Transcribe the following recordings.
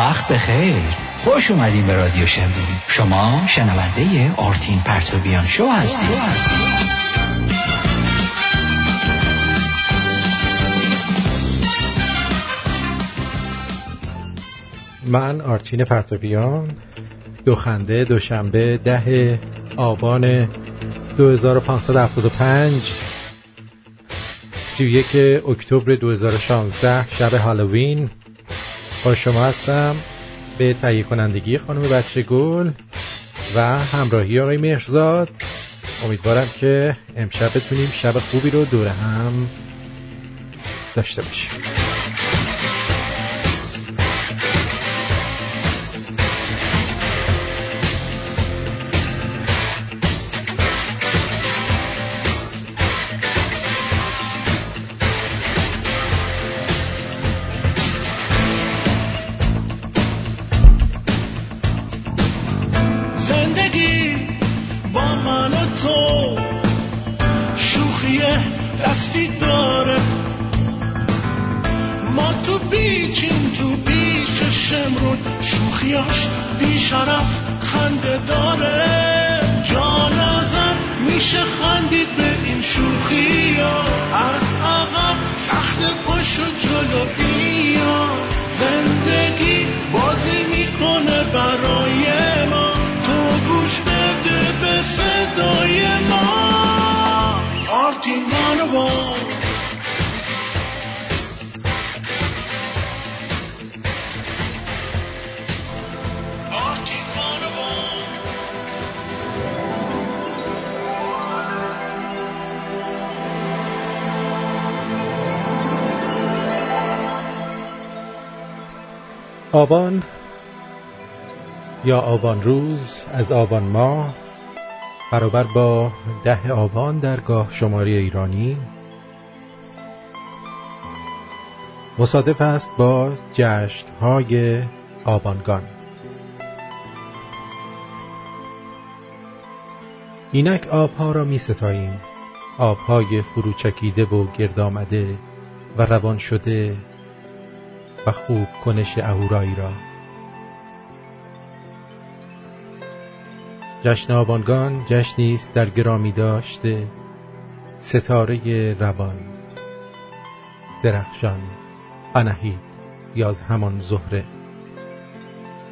وقت بخیر. خوش اومدین به رادیو شمرون شما شنونده آرتین پرتوبیان شو هستید. من آرتین پرتوبیان دوخنده دوشنبه ده آبان 2575 31 اکتبر 2016 شب هالوین. با شما هستم به تهیه کنندگی خانم بچه گل و همراهی آقای مهرزاد. امیدوارم که امشب بتونیم شب خوبی رو دور هم داشته باشیم. یا آبان روز از آبان ماه برابر با ده آبان در گاه شماری ایرانی. مصادف است با های آبانگان. اینک آبها را می ستاییم آبهای فروچکیده و گرد آمده و روان شده و خوب کنش اهورایی را. جشن آبانگان جشنی است در گرامی داشته. ستاره روان. درخشان. انهید یا از همان زهره.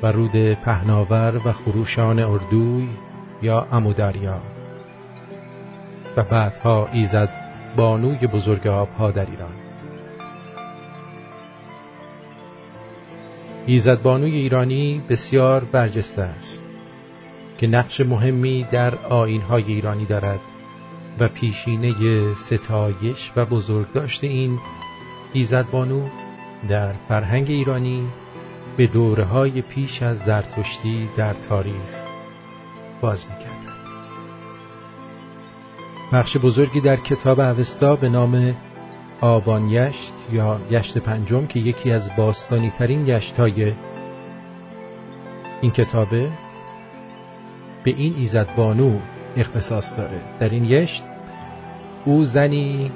و رود پهناور و خروشان اردوی یا امودریا. و بعدها ایزد بانوی بزرگ آبها در ایران. ایزدبانوی ایرانی بسیار برجسته است. که نقش مهمی در آینهای ایرانی دارد و پیشینه ستایش و بزرگداشت این ایزدبانو در فرهنگ ایرانی به دوره های پیش از زرتشتی در تاریخ باز می‌کردند بخش بزرگی در کتاب اوستا به نام آبان یشت یا یشت پنجم که یکی از باستانی ترین یشت های این کتابه به این ایزد بانو اختصاص داره. در این یشت او زنی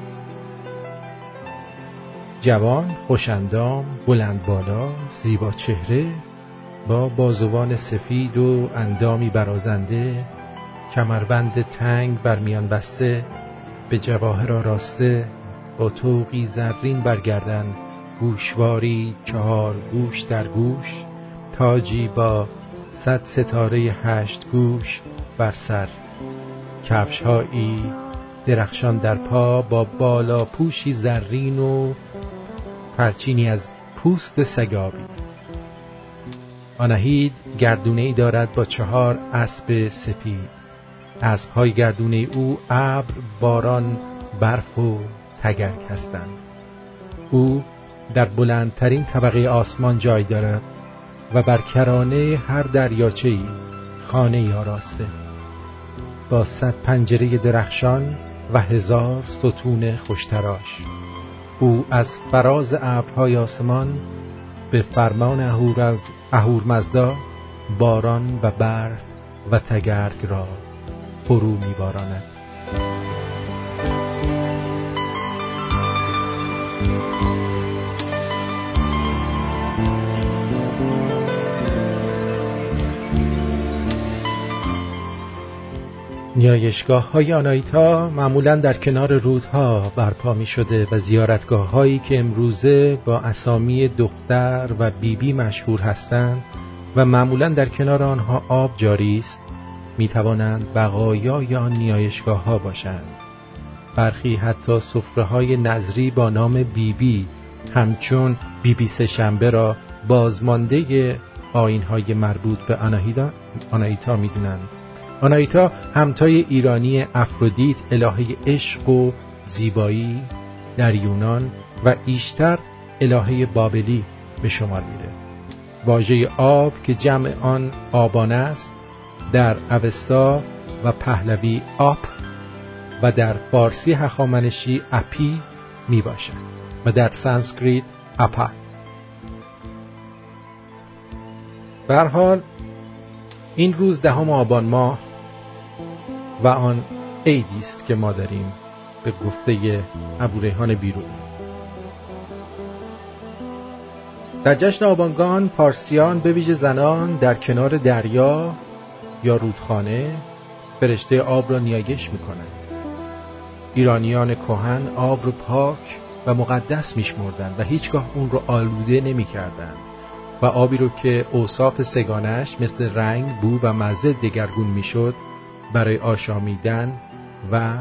جوان خوشندام بلند بالا زیبا چهره با بازوان سفید و اندامی برازنده کمربند تنگ بر میان بسته به جواهر راسته با توقی زرین برگردن گوشواری چهار گوش در گوش تاجی با صد ستاره هشت گوش بر سر. کفشهایی درخشان در پا با بالا پوشی زرین و پرچینی از پوست سگابی. آنهید گردونه ای دارد با چهار اسب سپید. اسب های گردونه او ابر باران برف و تگرگ هستند. او در بلندترین طبقه آسمان جای دارد. و بر کرانه هر دریاچه خانه آراسته. با صد پنجره درخشان و هزار ستون خوشتراش. او از فراز ابرهای آسمان به فرمان اهور از اهور مزدا باران و برف و تگرگ را فرو میباراند. نیایشگاه های آنایتا معمولا در کنار رودها برپا می شده و زیارتگاه هایی که امروزه با اسامی دختر و بیبی بی مشهور هستند و معمولا در کنار آنها آب جاری است می توانند بقایا یا نیایشگاه ها باشند. برخی حتی صفره های نظری با نام بیبی بی همچون بیبی بی سهشنبه را بازمانده آین های مربوط به آنایتا می دونند آنایتا همتای ایرانی افرودیت الهه عشق و زیبایی در یونان و ایشتر الهه بابلی به شمار میره. واژه آب که جمع آن آبانه است در اوستا و پهلوی آب و در فارسی هخامنشی اپی می باشد و در سانسکریت اپا. حال این روز دهم آبان ماه و آن عیدی است که ما داریم به گفته ابوریحان بیرون. در جشن آبانگان پارسیان به ویژه زنان در کنار دریا یا رودخانه فرشته آب را نیایش می‌کنند. ایرانیان کهن آب را پاک و مقدس میشمردند و هیچگاه اون رو آلوده نمی‌کردند و آبی رو که اوصاف سگانش مثل رنگ، بو و مزه دگرگون می‌شد برای آشامیدن و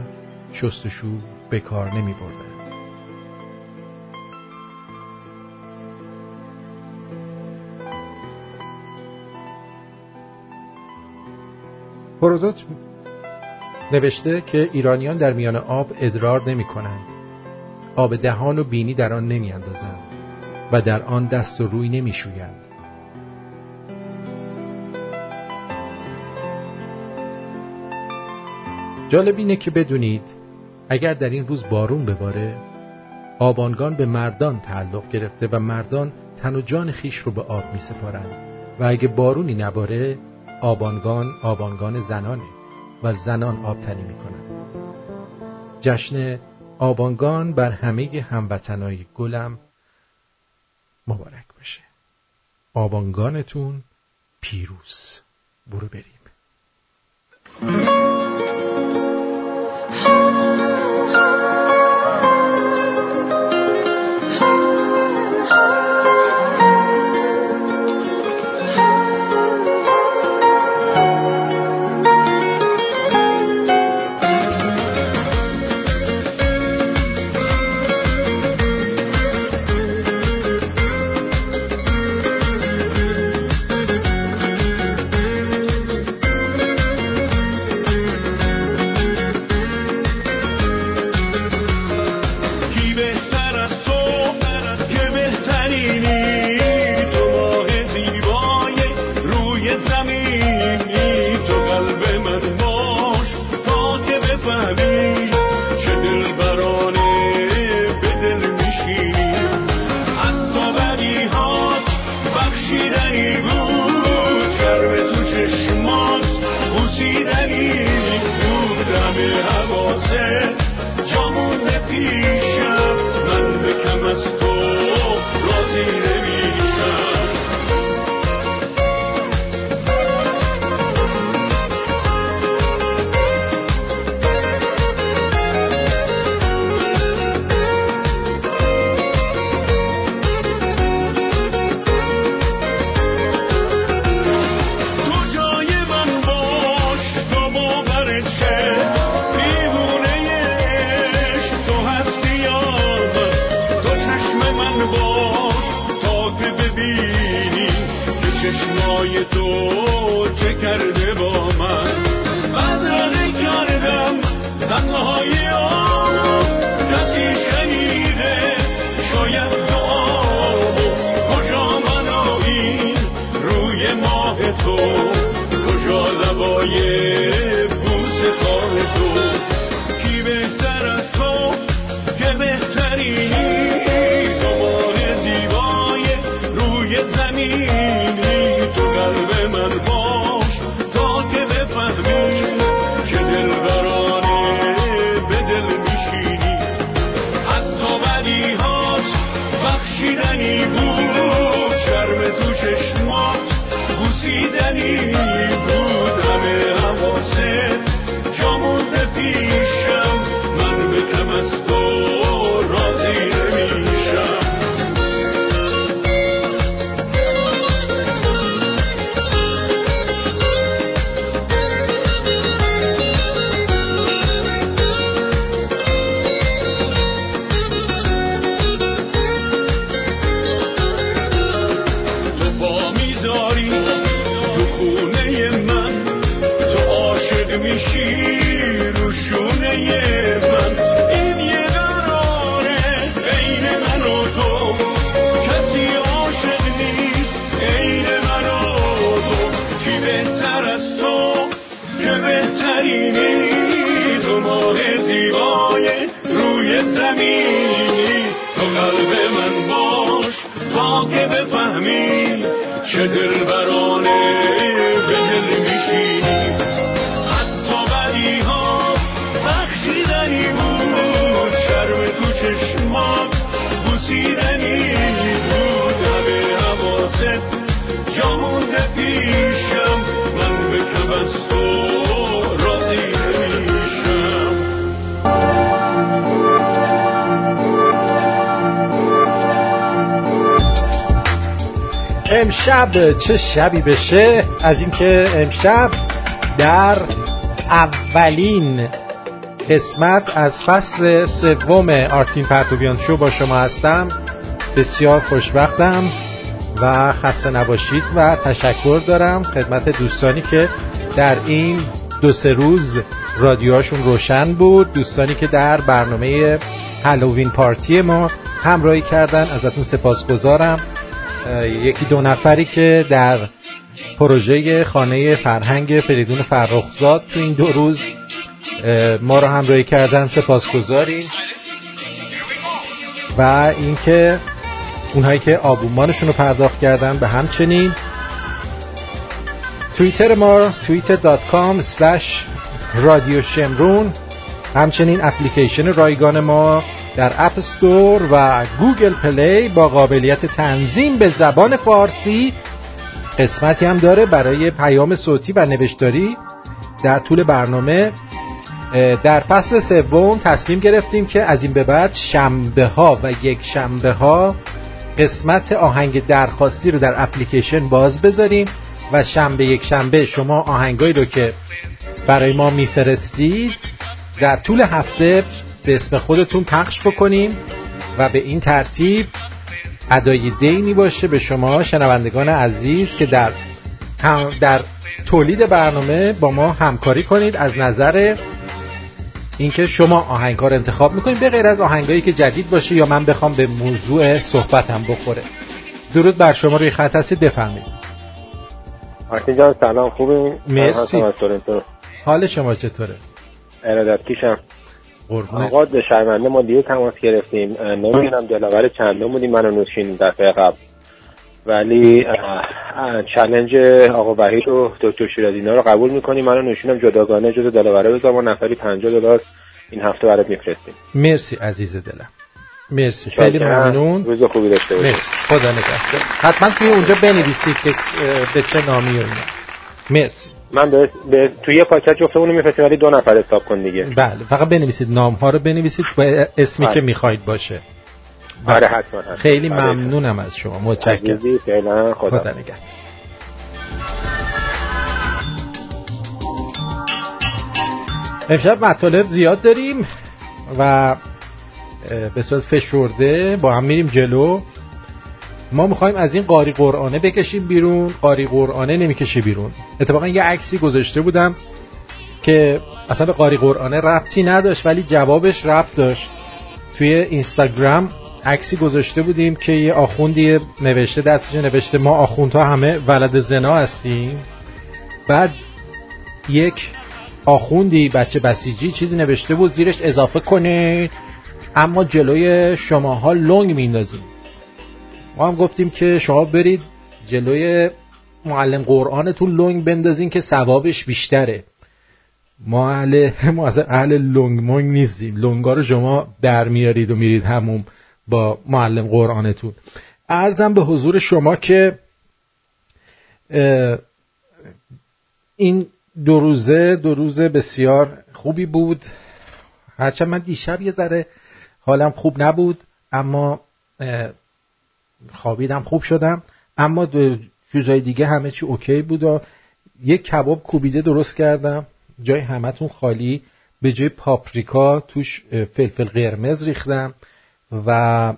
شستشو به کار نمی بردن. هرودوت نوشته که ایرانیان در میان آب ادرار نمی کنند. آب دهان و بینی در آن نمی اندازند و در آن دست و روی نمی شویند. جالب اینه که بدونید اگر در این روز بارون بباره آبانگان به مردان تعلق گرفته و مردان تن و جان خیش رو به آب می سپارند و اگه بارونی نباره آبانگان آبانگان زنانه و زنان آبتنی می کنند جشن آبانگان بر همه هموطنای گلم مبارک باشه. آبانگانتون پیروز. برو بریم. امشب چه شبی بشه؟ از اینکه امشب در اولین قسمت از فصل سوم آرتین پرتوبیان شو با شما هستم. بسیار خوشبختم و خسته نباشید و تشکر دارم خدمت دوستانی که در این دو سه روز رادیوهاشون روشن بود دوستانی که در برنامه هالووین پارتی ما همراهی کردن ازتون سپاسگزارم. یکی دو نفری که در پروژه خانه فرهنگ فریدون فرخزاد تو این دو روز ما رو همراهی کردن سپاسگزاریم و اینکه اونهایی که آبومانشون رو پرداخت کردن به همچنین. توییتر ما twitter.com slash رادیو شمرون. همچنین اپلیکیشن رایگان ما در App Store و Google Play با قابلیت تنظیم به زبان فارسی قسمتی هم داره برای پیام صوتی و نوشتاری. در طول برنامه در فصل سوم تصمیم گرفتیم که از این به بعد شنبه ها و یک شنبه ها قسمت آهنگ درخواستی رو در اپلیکیشن باز بذاریم و شنبه یک شنبه شما آهنگایی رو که برای ما میفرستید در طول هفته به اسم خودتون پخش بکنیم و به این ترتیب ادای دینی باشه به شما شنوندگان عزیز که در در تولید برنامه با ما همکاری کنید از نظر اینکه شما آهنگ رو انتخاب می‌کنید به غیر از آهنگایی که جدید باشه یا من بخوام به موضوع صحبتم بخوره. درود بر شما روی خط هستید بفهمید آرتین جان سلام خوبی؟ مرسی. حال شما چطوره؟ ارادت کیشم آقا شرمنده ما دیگه تماس گرفتیم. نمی‌دونم دلاور چندم بودیم منو نوشین دفعه قبل. ولی چلنج آقا وحید و دکتر شیرازی رو قبول می‌کنیم. منو نوشینم جداگانه جز دلاوره بذار ما نفری 50 دلار این هفته برات میفرستیم. مرسی عزیز دلم. مرسی. خیلی ممنون. روز خوبی داشته مرسی. خدا نگهدار. حتما توی اونجا بنویسید که به چه نامی و مرسی. من به, به توی یه پاکت جفتمون میفرستیم ولی دو نفر حساب کن دیگه. بله فقط بنویسید نام ها رو بنویسید و اسمی بله. که می‌خواید باشه. بله. آره حتما, خیلی ممنونم از شما متشکرم. فعلا خدا, خدا نگهدار. امشب مطالب زیاد داریم و به صورت فشرده با هم میریم جلو. ما می‌خوایم از این قاری قرآنه بکشیم بیرون قاری قرآنه نمی‌کشه بیرون. اتفاقا یه عکسی گذاشته بودم که اصلا به قاری قرآنه ربطی نداشت ولی جوابش ربط داشت. توی اینستاگرام عکسی گذاشته بودیم که یه آخوندی نوشته دستش نوشته ما آخوندها همه ولد زنا هستیم. بعد یک آخوندی بچه بسیجی چیزی نوشته بود زیرش اضافه کنه اما جلوی شماها لنگ میندازیم ما هم گفتیم که شما برید جلوی معلم قرآنتون لنگ بندازین که ثوابش بیشتره. ما اهل ما اصلا اهل لنگ مونگ نیستیم. لنگا رو شما در میارید و میرید همون با معلم قرآنتون. ارزم به حضور شما که این دو روزه دو روزه بسیار خوبی بود. هرچند من دیشب یه ذره حالم خوب نبود اما خوابیدم خوب شدم. اما چیزای دیگه همه چی اوکی بود و یک کباب کوبیده درست کردم. جای همتون خالی. به جای پاپریکا توش فلفل قرمز ریختم و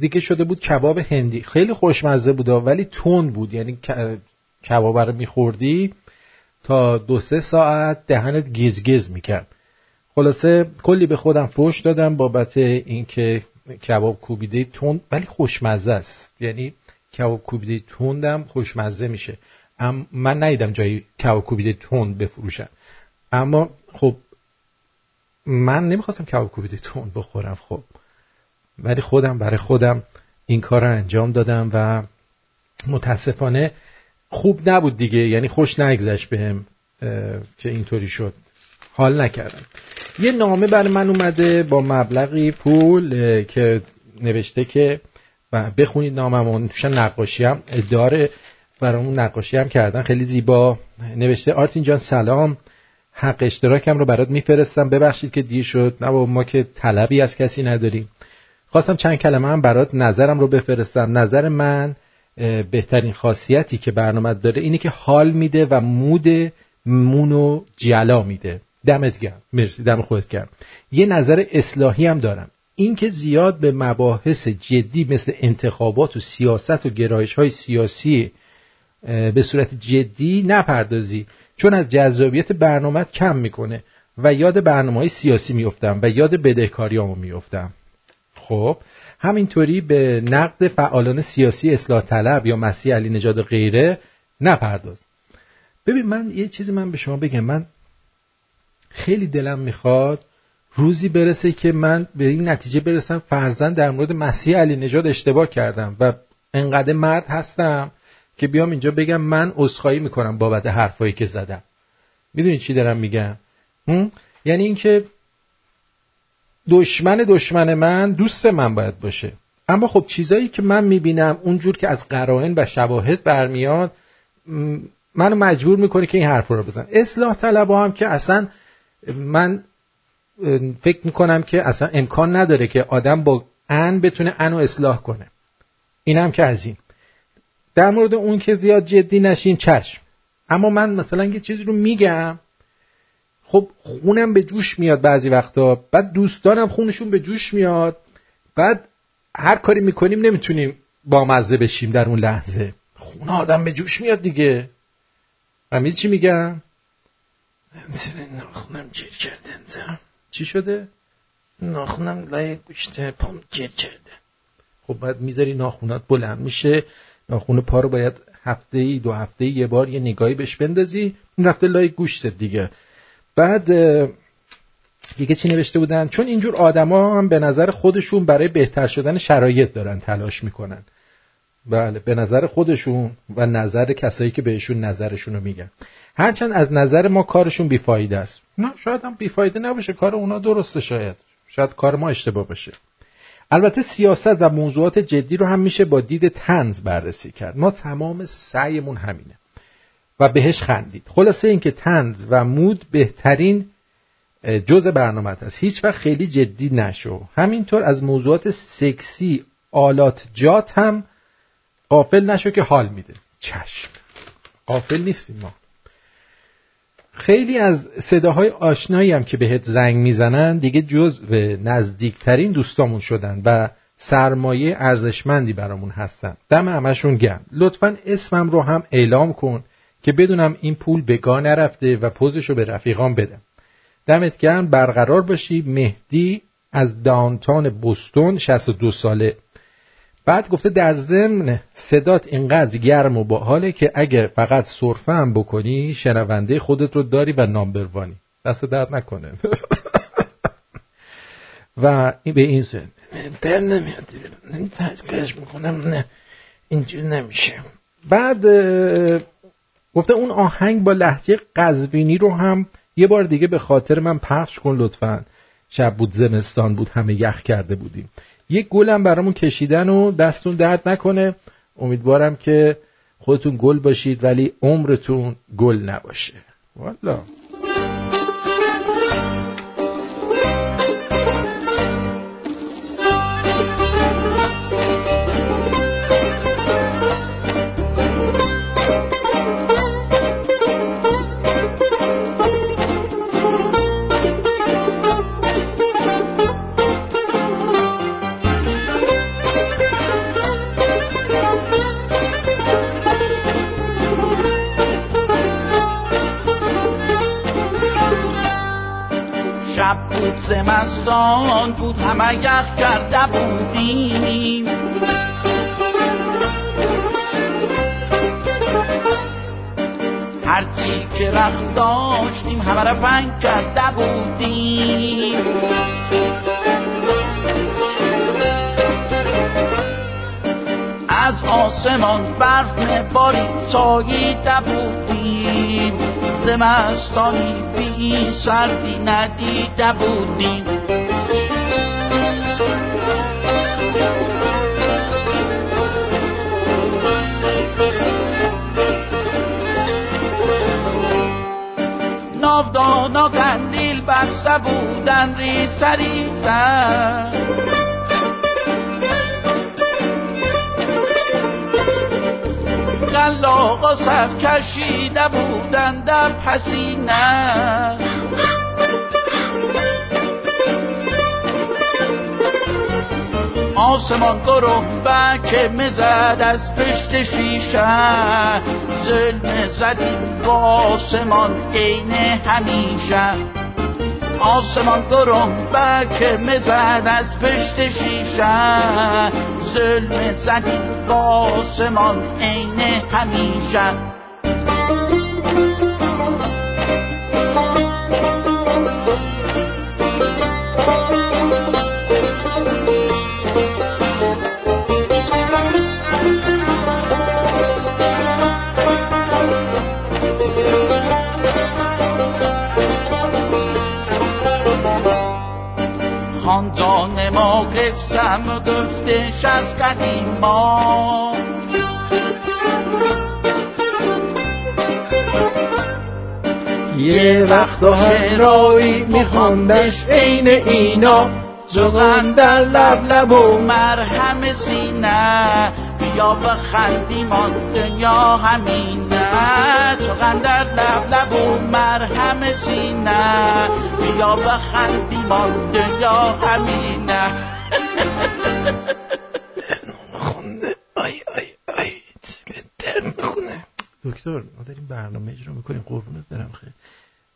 دیگه شده بود کباب هندی. خیلی خوشمزه بود ولی تون بود. یعنی کباب رو میخوردی تا دو سه ساعت دهنت گیز گیز می‌کرد. خلاصه کلی به خودم فوش دادم بابت اینکه کباب کوبیده تند ولی خوشمزه است. یعنی کباب کوبیده تندم خوشمزه میشه. ام من ندیدم جایی کباب کوبیده تند بفروشن. اما خب من نمی‌خواستم کباب کوبیده تند بخورم خب. ولی خودم برای خودم این کار رو انجام دادم و متاسفانه خوب نبود دیگه. یعنی خوش نگذشت بهم که اینطوری شد. حال نکردم. یه نامه برای من اومده با مبلغی پول که نوشته که بخونید ناممون. توش نقاشی هم داره برامون نقاشی هم کردن. خیلی زیبا. نوشته آرتین جان سلام. حق اشتراکم رو برات میفرستم. ببخشید که دیر شد. نه ما که طلبی از کسی نداریم. خواستم چند کلمه هم برات نظرم رو بفرستم. نظر من بهترین خاصیتی که برنامه داره اینه که حال میده و مود مونو جلا میده. دمت گرم. مرسی دم خودت گرم. یه نظر اصلاحی هم دارم. اینکه زیاد به مباحث جدی مثل انتخابات و سیاست و گرایش های سیاسی به صورت جدی نپردازی. چون از جذابیت برنامه کم می‌کنه و یاد برنامه های سیاسی میفتم و یاد بدهکاریامو میفتم خب همینطوری به نقد فعالان سیاسی اصلاح طلب یا مسیح علی نژاد غیره نپرداز. ببین من یه چیزی من به شما بگم. من خیلی دلم می‌خواد روزی برسه که من به این نتیجه برسم فرزن در مورد مسیح علی نژاد اشتباه کردم و انقدر مرد هستم که بیام اینجا بگم من عذرخواهی می‌کنم بابت حرفایی که زدم. می‌دونی چی دارم میگم؟ یعنی اینکه دشمن دشمن من دوست من باید باشه. اما خب چیزایی که من می‌بینم اونجور که از قرائن و شواهد برمیاد منو مجبور می‌کنه که این حرف رو بزنم. اصلاح طلب هم که اصلا من فکر می‌کنم که اصلا امکان نداره که آدم با ان بتونه انو اصلاح کنه. اینم که از این. در مورد اون که زیاد جدی نشین چشم. اما من مثلا یه چیزی رو میگم خب خونم به جوش میاد بعضی وقتا. بعد دوستانم خونشون به جوش میاد. بعد هر کاری می‌کنیم نمی‌تونیم با مزه بشیم در اون لحظه. خون آدم به جوش میاد دیگه. من چی میگم؟ ناخونم جیر کرده چی شده؟ ناخونم لای گوشت پام جیر کرده. خب بعد می‌ذاری ناخونات بلند میشه. ناخون پا رو باید هفته ای دو هفته ای یه بار یه نگاهی بهش بندازی. این رفته لای گوشت دیگه. بعد دیگه چی نوشته بودن؟ چون اینجور آدما هم به نظر خودشون برای بهتر شدن شرایط دارن تلاش می‌کنن. بله به نظر خودشون و نظر کسایی که بهشون نظرشون رو میگن. هرچند از نظر ما کارشون بیفایده است. نه شاید هم بیفایده نباشه کار اونا درسته شاید. شاید کار ما اشتباه باشه. البته سیاست و موضوعات جدی رو هم میشه با دید تنز بررسی کرد. ما تمام سعیمون همینه. و بهش خندید. خلاصه اینکه تنز و مود بهترین جز برنامه است. هیچ وقت خیلی جدی نشو. همینطور از موضوعات سکسی آلات جات هم قافل نشو که حال میده. چشم. قافل نیستیم ما. خیلی از صداهای آشنایی هم که بهت زنگ می‌زنن دیگه جز نزدیکترین دوستامون شدن و سرمایه ارزشمندی برامون هستن. دم همشون گم لطفا اسمم رو هم اعلام کن که بدونم این پول به گاه نرفته و پوزش رو به رفیقان بدم دمت گرم. برقرار باشی. مهدی از دانتان بستون 62 ساله. بعد گفته در ضمن صدات اینقدر گرم و باحاله که اگر فقط صرفه هم بکنی شنونده خودت رو داری و نامبروانی دست درد نکنه. و این به این سن در نمیاد. تحقیقش می‌کنم. نه. اینجور نمیشه. بعد گفته اون آهنگ با لحجه قزوینی رو هم یه بار دیگه به خاطر من پخش کن لطفا. شب بود زمستان بود همه یخ کرده بودیم. یک گلم برامون کشیدن و دستون درد نکنه. امیدوارم که خودتون گل باشید ولی عمرتون گل نباشه. والا. زمستان بود همه یخ کرده بودیم. هرچی که رخت داشتیم همه را فنگ کرده بودیم. از آسمان برف باری ساییده بودیم. زمستانی بی سردی ندیده بودیم. ناودانا قندیل بسته بودن ریسه ریسه قلاقا صف کشیده بودن در پسینه آسمان گرم که مزد از پشت شیشه. ظلم زدیم آسمان عین همیشه. آسمان گرم که مزد از پشت شیشه. ظلم زدیم با آسمان عین همیشه. خاندان ما قسم گفتش از قدیما یه وقت شعرایی میخوندش عین اینا. جغن در لب لب و مرهم سینه بیا بخندیم آن دنیا همینه چغن در لب لب و مرهم سینه. بیا بخندیم آن دنیا همینه. خونده آی آی آی. درد می‌خونه. دکتر ما داریم برنامه اجرا می‌کنیم. قربونت برم خیلی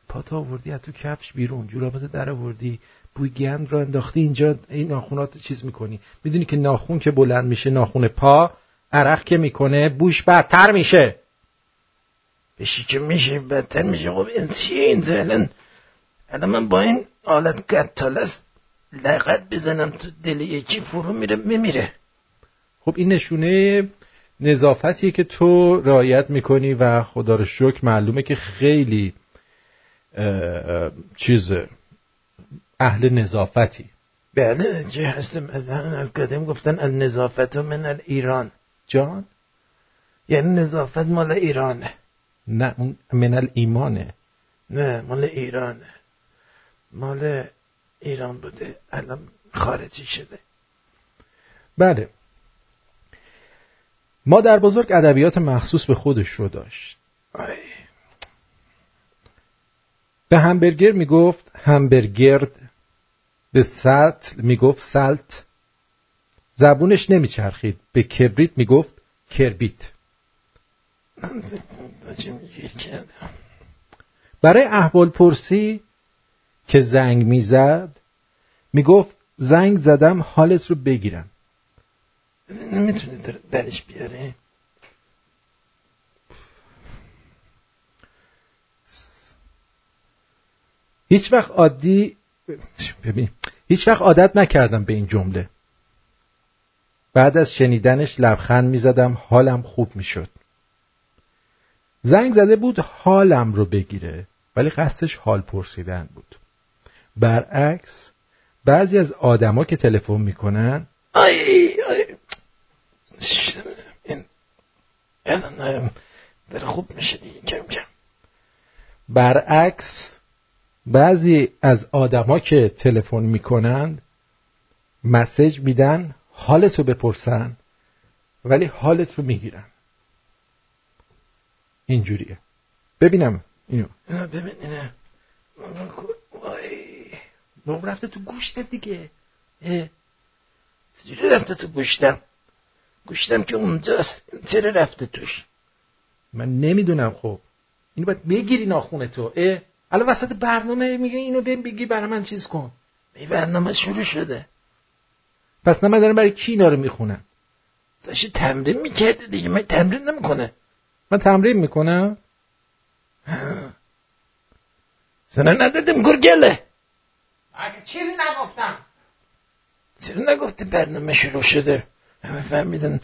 پاتا آوردی از تو کفش بیرون. جورابت در آوردی. بوی گند رو انداختی اینجا. این ناخونات چیز می‌کنی. می‌دونی که ناخون که بلند میشه ناخون پا عرق که می‌کنه بوش بدتر میشه. بشی که میشه بدتر میشه خب این چیه این زلن الان من با این آلت گتالست لغت بزنم تو دل یکی فرو میره میمیره. خب این نشونه نظافتیه که تو رعایت می‌کنی و خدا رو شکر معلومه که خیلی چیز اهل نظافتی. بله چه هستم؟ از قدم گفتن از نظافت من ایران جان؟ یعنی نظافت مال ایرانه. نه اون ایمانه. نه مال ایرانه. مال ایران بوده. الان خارجی شده. بله. ما در بزرگ ادبیات مخصوص به خودش رو داشت. به همبرگر می‌گفت همبرگرد. به سلت می‌گفت سلت. زبونش نمیچرخید. به کبریت می‌گفت کربیت. برای احوال پرسی که زنگ می‌زد می‌گفت زنگ زدم حالت رو بگیرم. نمی‌تونه درش بیاره هیچ وقت عادی ببین هیچ وقت عادت نکردم به این جمله. بعد از شنیدنش لبخند می‌زدم حالم خوب می‌شد. زنگ زده بود حالم رو بگیره ولی قصدش حال پرسیدن بود. برعکس بعضی از آدما که تلفن می‌کنن آی آی الان داره خوب میشه دیگه کم کم برعکس بعضی از آدما که تلفن می‌کنند مسج میدن حالتو بپرسن. ولی حالت رو می‌گیرن. اینجوریه. ببینم اینو. ببین اینه وای. رفته تو گوشتت دیگه. چجوری رفته تو گوشتم؟ گوشتم که اونجاست. چرا رفته توش؟ من نمی‌دونم خب. اینو باید بگیری ناخونه تو اه. الان وسط برنامه میگه اینو بگی برای من چیز کن. این برنامه شروع شده. پس نه من برای کی اینا رو می‌خونم. داشتی تمرین می‌کردی دیگه من تمرین نمی‌کنه. من تمرین می‌کنم. سنه ندادیم گرگله. اگه چیزی نگفتم. چرا نگفتی برنامه شروع شده؟ همه فهمیدن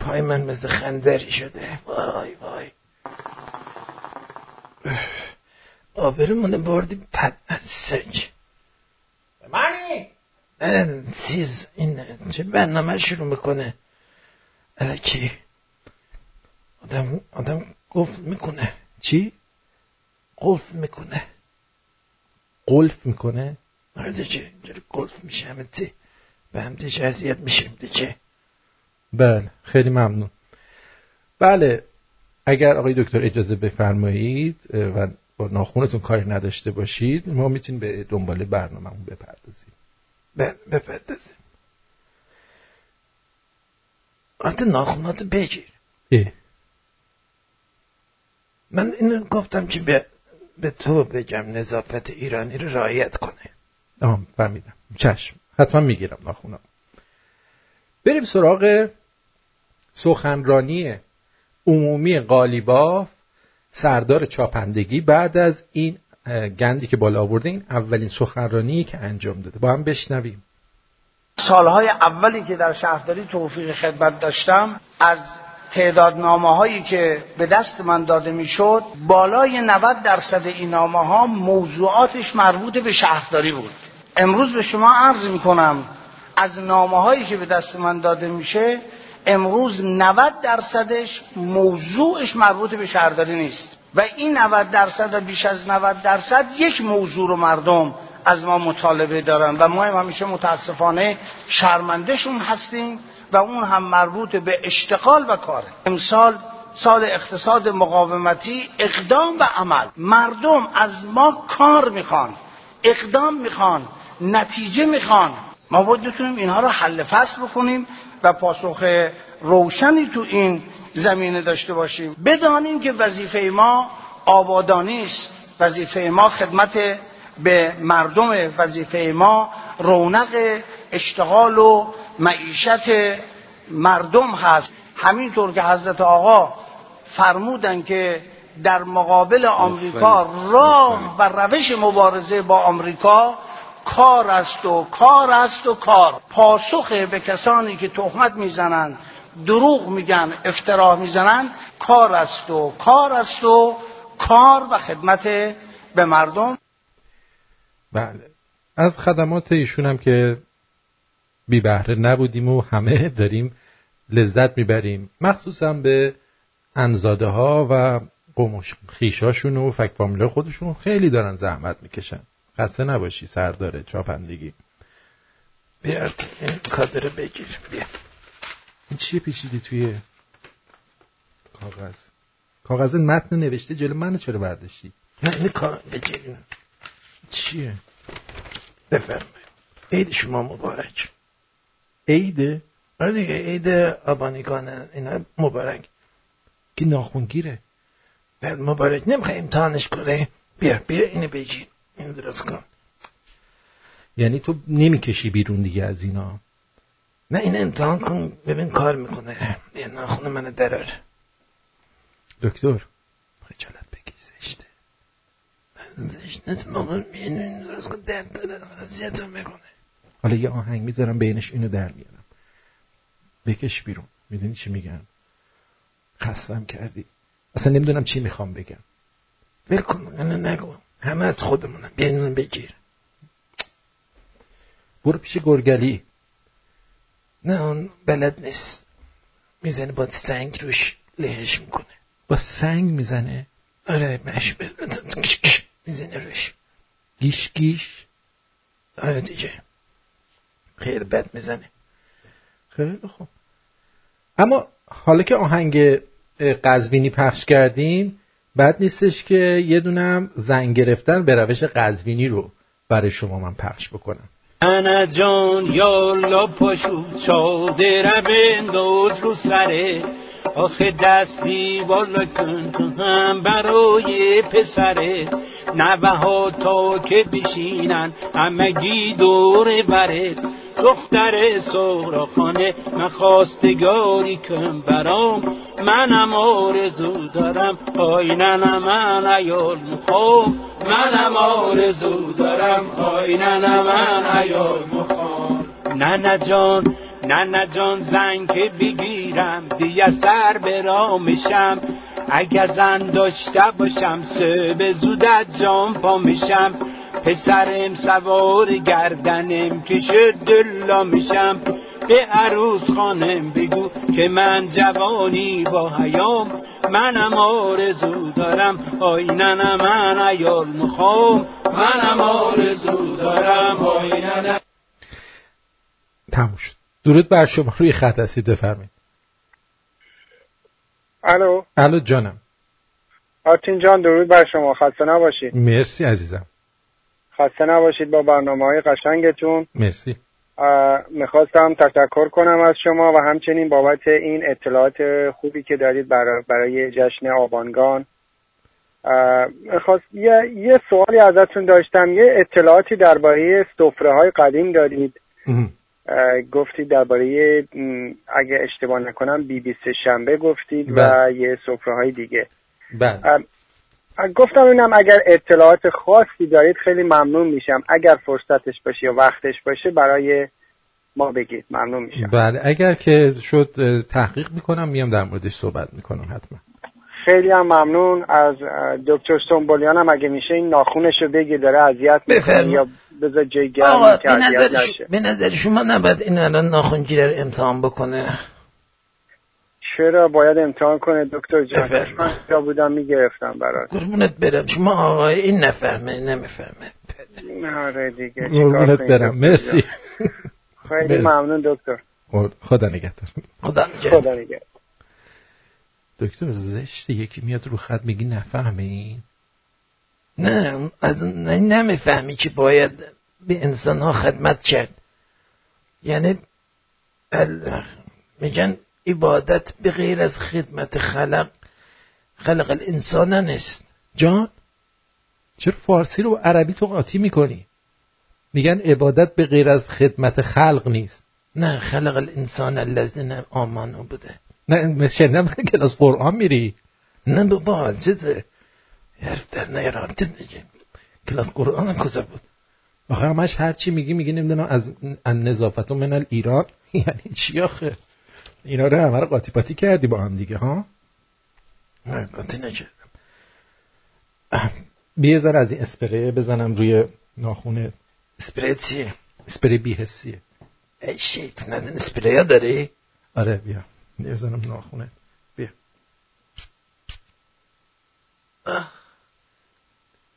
پای من مثل خندری شده. وای وای. آبرمونه بردی پد سنج. منی چیز این چه برنامه شروع می‌کنه. چی آدم آدم گفت می‌کنه. چی؟ قلف می‌کنه. قلف می‌کنه؟ آره اینجوری قلف میشه همه چی. به هم دیگه اذیت میشیم دیگه. بله خیلی ممنون. بله اگر آقای دکتر اجازه بفرمایید و با ناخونتون کاری نداشته باشید ما می‌تونیم به دنبال برنامهمون بپردازیم. بله بپردازیم. آرت ناخونات بگیر. اه. من اینو گفتم که به, به تو بگم نظافت ایرانی رو رعایت کنه. آه فهمیدم. چشم. حتما می‌گیرم ناخونم بریم سراغ سخنرانی عمومی قالیباف سردار چاپندگی. بعد از این گندی که بالا آورده این اولین سخنرانی که انجام داده. با هم بشنویم. سالهای اولی که در شهرداری توفیق خدمت داشتم از تعداد نامه هایی که به دست من داده می‌شد بالای 90 درصد این نامه ها موضوعاتش مربوط به شهرداری بود. امروز به شما عرض می کنم از نامه هایی که به دست من داده میشه امروز 90 درصدش موضوعش مربوط به شهرداری نیست. و این 90 درصد و بیش از 90 درصد یک موضوع رو مردم از ما مطالبه دارن. و ما هم همیشه متاسفانه شرمندهشون هستیم. و اون هم مربوط به اشتغال و کاره. امسال سال اقتصاد مقاومتی اقدام و عمل. مردم از ما کار می‌خوان اقدام می‌خوان نتیجه می‌خوان. ما باید بتونیم اینها رو حل فصل بکنیم و پاسخ روشنی تو این زمینه داشته باشیم. بدانیم که وظیفه ما آبادانی است. وظیفه ما خدمت به مردم وظیفه ما رونق اشتغال و معیشت مردم هست. همینطور که حضرت آقا فرمودن که در مقابل آمریکا راه و روش مبارزه با آمریکا کار است و کار است و کار. پاسخ به کسانی که تهمت می‌زنند دروغ میگن افترا می‌زنن کار است و کار است و کار و خدمت به مردم. بله. از خدمات ایشون هم که بی بهره نبودیم و همه داریم لذت می‌بریم. مخصوصا به انزاده ها و قوم خیشاشون و فک فامیلا خودشون خیلی دارن زحمت می‌کشن. خسته نباشی سرداره چاپندگی بیار این کادر بگیر. بیا. این چیه پیچیدی توی کاغذ؟ کاغذ متن نوشته جلو من چرا برداشتی؟ نه این کار بگیر. چیه؟ بفرمایید. عید شما مبارک. عیده آره دیگه عید آبانیگان اینا مبارک. که ناخونگیره؟ بعد مبارک نمی‌خوای امتحانش کنه بیا بیا اینو بگیر. اینو درست کن. یعنی تو نمی‌کشی بیرون دیگه از اینا؟ نه این امتحان کن ببین کار می‌کنه. یه ناخون من درار. دکتر خجالت بگی زشته. زشت نیست مامان میینو درست کن درد داره اذیتم می‌کنه. حالا یه آهنگ می‌ذارم بینش اینو در میارم. بکش بیرون. می‌دونی چی میگن خستم کردی. اصلا نمی‌دونم چی می‌خوام بگم. ول کن نگو. همه از خودمونم بیا اینو بگیر. برو پیش گرگلی. نه اون بلد نیست. می‌زنه با سنگ روش لهش می‌کنه. با سنگ می‌زنه؟ آره مش می‌زنه روش. گیش گیش. آره دیگه. خیلی بد می‌زنه. خیلی خوب. اما حالا که آهنگ قزوینی پخش کردیم بد نیستش که یه دونم زنگ گرفتن به روش قزوینی رو برای شما من پخش بکنم. انا جان یالا پاشو چادر بنداز رو سره. آخه دستی بالا کن تو هم برای پسره نوه ها تا که بشینن همگی دور بره. دختر سهراخانه من خواستگاری کن برام. منم آرزو دارم آی نه من ایال مخوام. منم آرزو دارم آی نه من ایال مخوام. نه جان نه جان زن که بگیرم دیگه سر برامشم اگر زن داشته باشم سه به زودت جان پا میشم. پسرم سوار گردنم که دلا میشم. به عروس خانم بگو که من جوانی با حیام. منم آرزو دارم آینن من ایال مخوام منم آرزو دارم آینن تموم شد. درود بر شما روی خط هستید بفرمایید. الو؟ الو جانم. آرتین جان درود بر شما. خسته نباشید. مرسی عزیزم. خسته نباشید با برنامه های قشنگتون. مرسی. می‌خواستم تشکر کنم از شما و همچنین بابت این اطلاعات خوبی که دارید برای, جشن آبانگان می‌خواست یه, یه سوالی ازتون داشتم. یه اطلاعاتی درباره سفره های قدیم دارید. گفتید درباره اگه اشتباه نکنم بی بی سه شنبه گفتید و بله. یه سفره های دیگه. بله. گفتم اینم اگر اطلاعات خاصی دارید خیلی ممنون میشم. اگر فرصتش باشه یا وقتش باشه برای ما بگید. ممنون میشم. بله. اگر که شد تحقیق می‌کنم میام در موردش صحبت می‌کنم حتما. خیلی هم ممنون. از دکتر سنبولیان هم اگه میشه این ناخونش رو بگی داره اذیت می‌کنه یا بذار جای گرمی که اذیت نشه. به نظر شما نباید این الان ناخونگیره رو امتحان بکنه؟ چرا؟ باید امتحان کنه. دکتر جان من جا بودم می‌گرفتم برات. قربونت برم. شما آقای این نفهمه نمی‌فهمه. آره دیگه قربونت برم. مرسی. خیلی ممنون دکتر. خدا نگهدار. خدا خدا نگهدار. دکتر زشت یکی میاد رو خط میگی نفهمه این نه از نمی‌فهمی که باید به انسان ها خدمت کرد. یعنی میگن عبادت به غیر از خدمت خلق خلق الانسان نیست. جان چرا فارسی رو عربی تو قاطی می‌کنی؟ میگن عبادت به غیر از خدمت خلق نیست. نه خلق الانسان الذين آمانو بوده. نه شنیدم کلاس قرآن میری. نه بابا چیزه؟ حرف در نیاران کلاس قرآن کجا بود؟ آخه همش هر چی میگی میگی نمی‌دونم از نظافت و من ایران. یعنی چی آخه؟ اینا رو همه رو قاطی پاتی کردی با هم دیگه ها؟ نه قاطی نکردم. بیزار از این اسپری بزنم روی ناخونه اسپری چیه؟ اسپری بیهسیه ای شیطون از این اسپری ها داری؟ آره بیا. بزنم ناخونه بیا.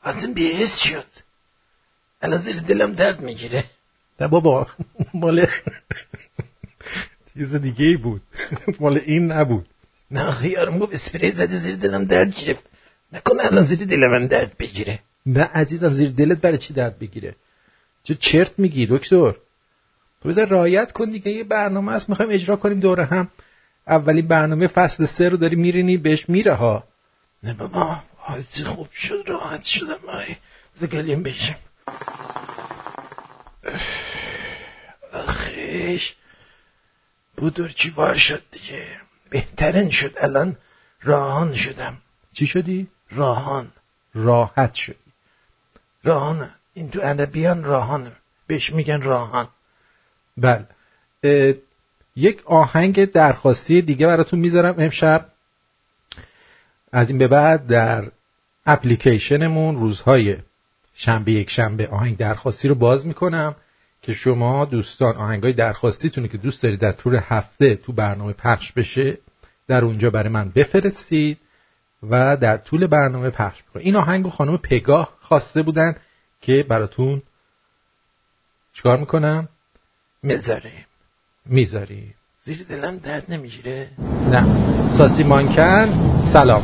اصلا بیهس شد الان زیر دلم درد می‌گیره نه بابا مال چیز دیگه ای بود مال این نبود نه خیارم گفت اسپری زدی زیر دلم درد گرفت نکنه الان زیر دل من درد بگیره نه عزیزم زیر دلت برای چی درد بگیره چه چرت میگی دکتر تو بذار رایت کن دیگه یه برنامه است می‌خوایم اجرا کنیم دوره هم اولین برنامه فصل سه رو داری میرینی بهش میره ها نه بابا حالتی خوب شد راحت شدم. آی گلیم بشم آخیش بودرچی بار شد دیگه؟ بهترین شد الان راهان شدم. چی شدی؟ راهان. راحت شدی. راهان این تو ادبیان راهان. بهش میگن راهان. بله. یک آهنگ درخواستی دیگه براتون می‌ذارم امشب. از این به بعد در اپلیکیشنمون روزهای شنبه یک شنبه آهنگ درخواستی رو باز می‌کنم که شما دوستان آهنگای درخواستیتونه که دوست دارید در طول هفته تو برنامه پخش بشه در اونجا برای من بفرستید و در طول برنامه پخش بکنید. این آهنگ خانم پگاه خواسته بودن که براتون چیکار می‌کنم؟ می‌ذاریم. می‌ذاری زیر دلم درد نمی‌گیره. نه. ساسی مانکن سلام.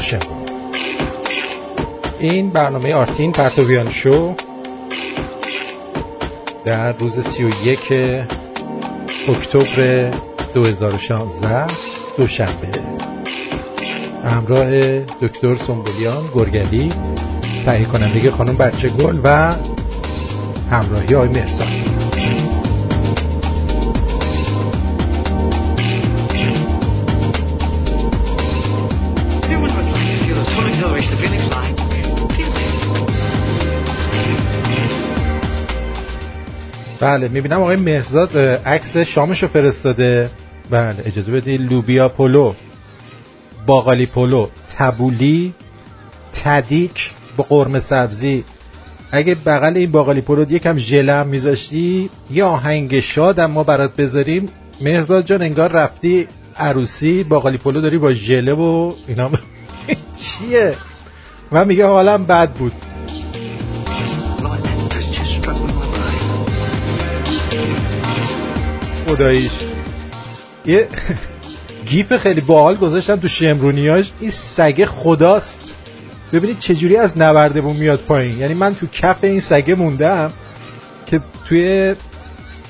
شنبه این برنامه آرتین پرتویان شو در روز 31 اکتبر 2016 دوشنبه. همراه دکتر سنبولیان گرگلی تهیه کننده خانم بچه گل و همراهی آقای مرسان بله می‌بینم آقای مهرزاد عکس شامشو فرستاده. بله اجازه بدید لوبیا پلو باقالی پلو تبولی ته‌دیگ با قرمه سبزی. اگه بغل این باقالی پلو یکم ژله هم میذاشتی یه آهنگ شاد ما برات بذاریم. مهرزاد جان انگار رفتی عروسی باقالی پلو داری با ژله و اینا. چیه؟ من میگه حالم بد بود. خداییش. یه گیف خیلی باحال گذاشتم تو شمرونیاش. این سگه خداست. ببینید چجوری از نوردمون میاد پایین. یعنی من تو کف این سگه موندم که توی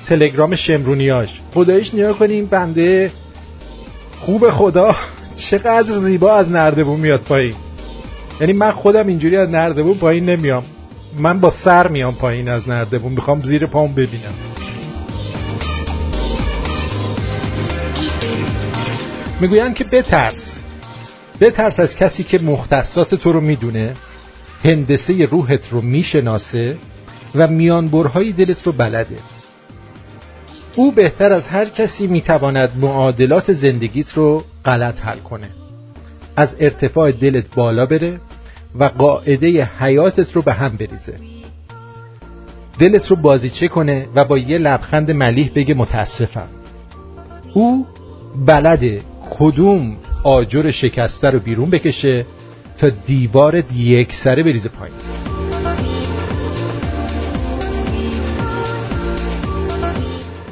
تلگرام شمرونیاش. خداییش نیا کنیم بنده خوب خدا چقدر زیبا از نردبون میاد پایین. یعنی من خودم اینجوری از نردبون پایین نمیام. من با سر میام پایین از نردبون. می‌خوام زیر پام ببینم. می‌گویند که بترس. بترس از کسی که مختصات تو رو می‌دونه هندسه روحت رو می‌شناسه و میانبرهای دلت رو بلده. او بهتر از هر کسی می‌تواند معادلات زندگیت رو غلط حل کنه. از ارتفاع دلت بالا بره و قاعده حیاتت رو به هم بریزه. دلت رو بازیچه کنه و با یه لبخند ملیح بگه متاسفم. او بلده کدوم آجر شکسته رو بیرون بکشه تا دیوارت یک سره بریزه پایین؟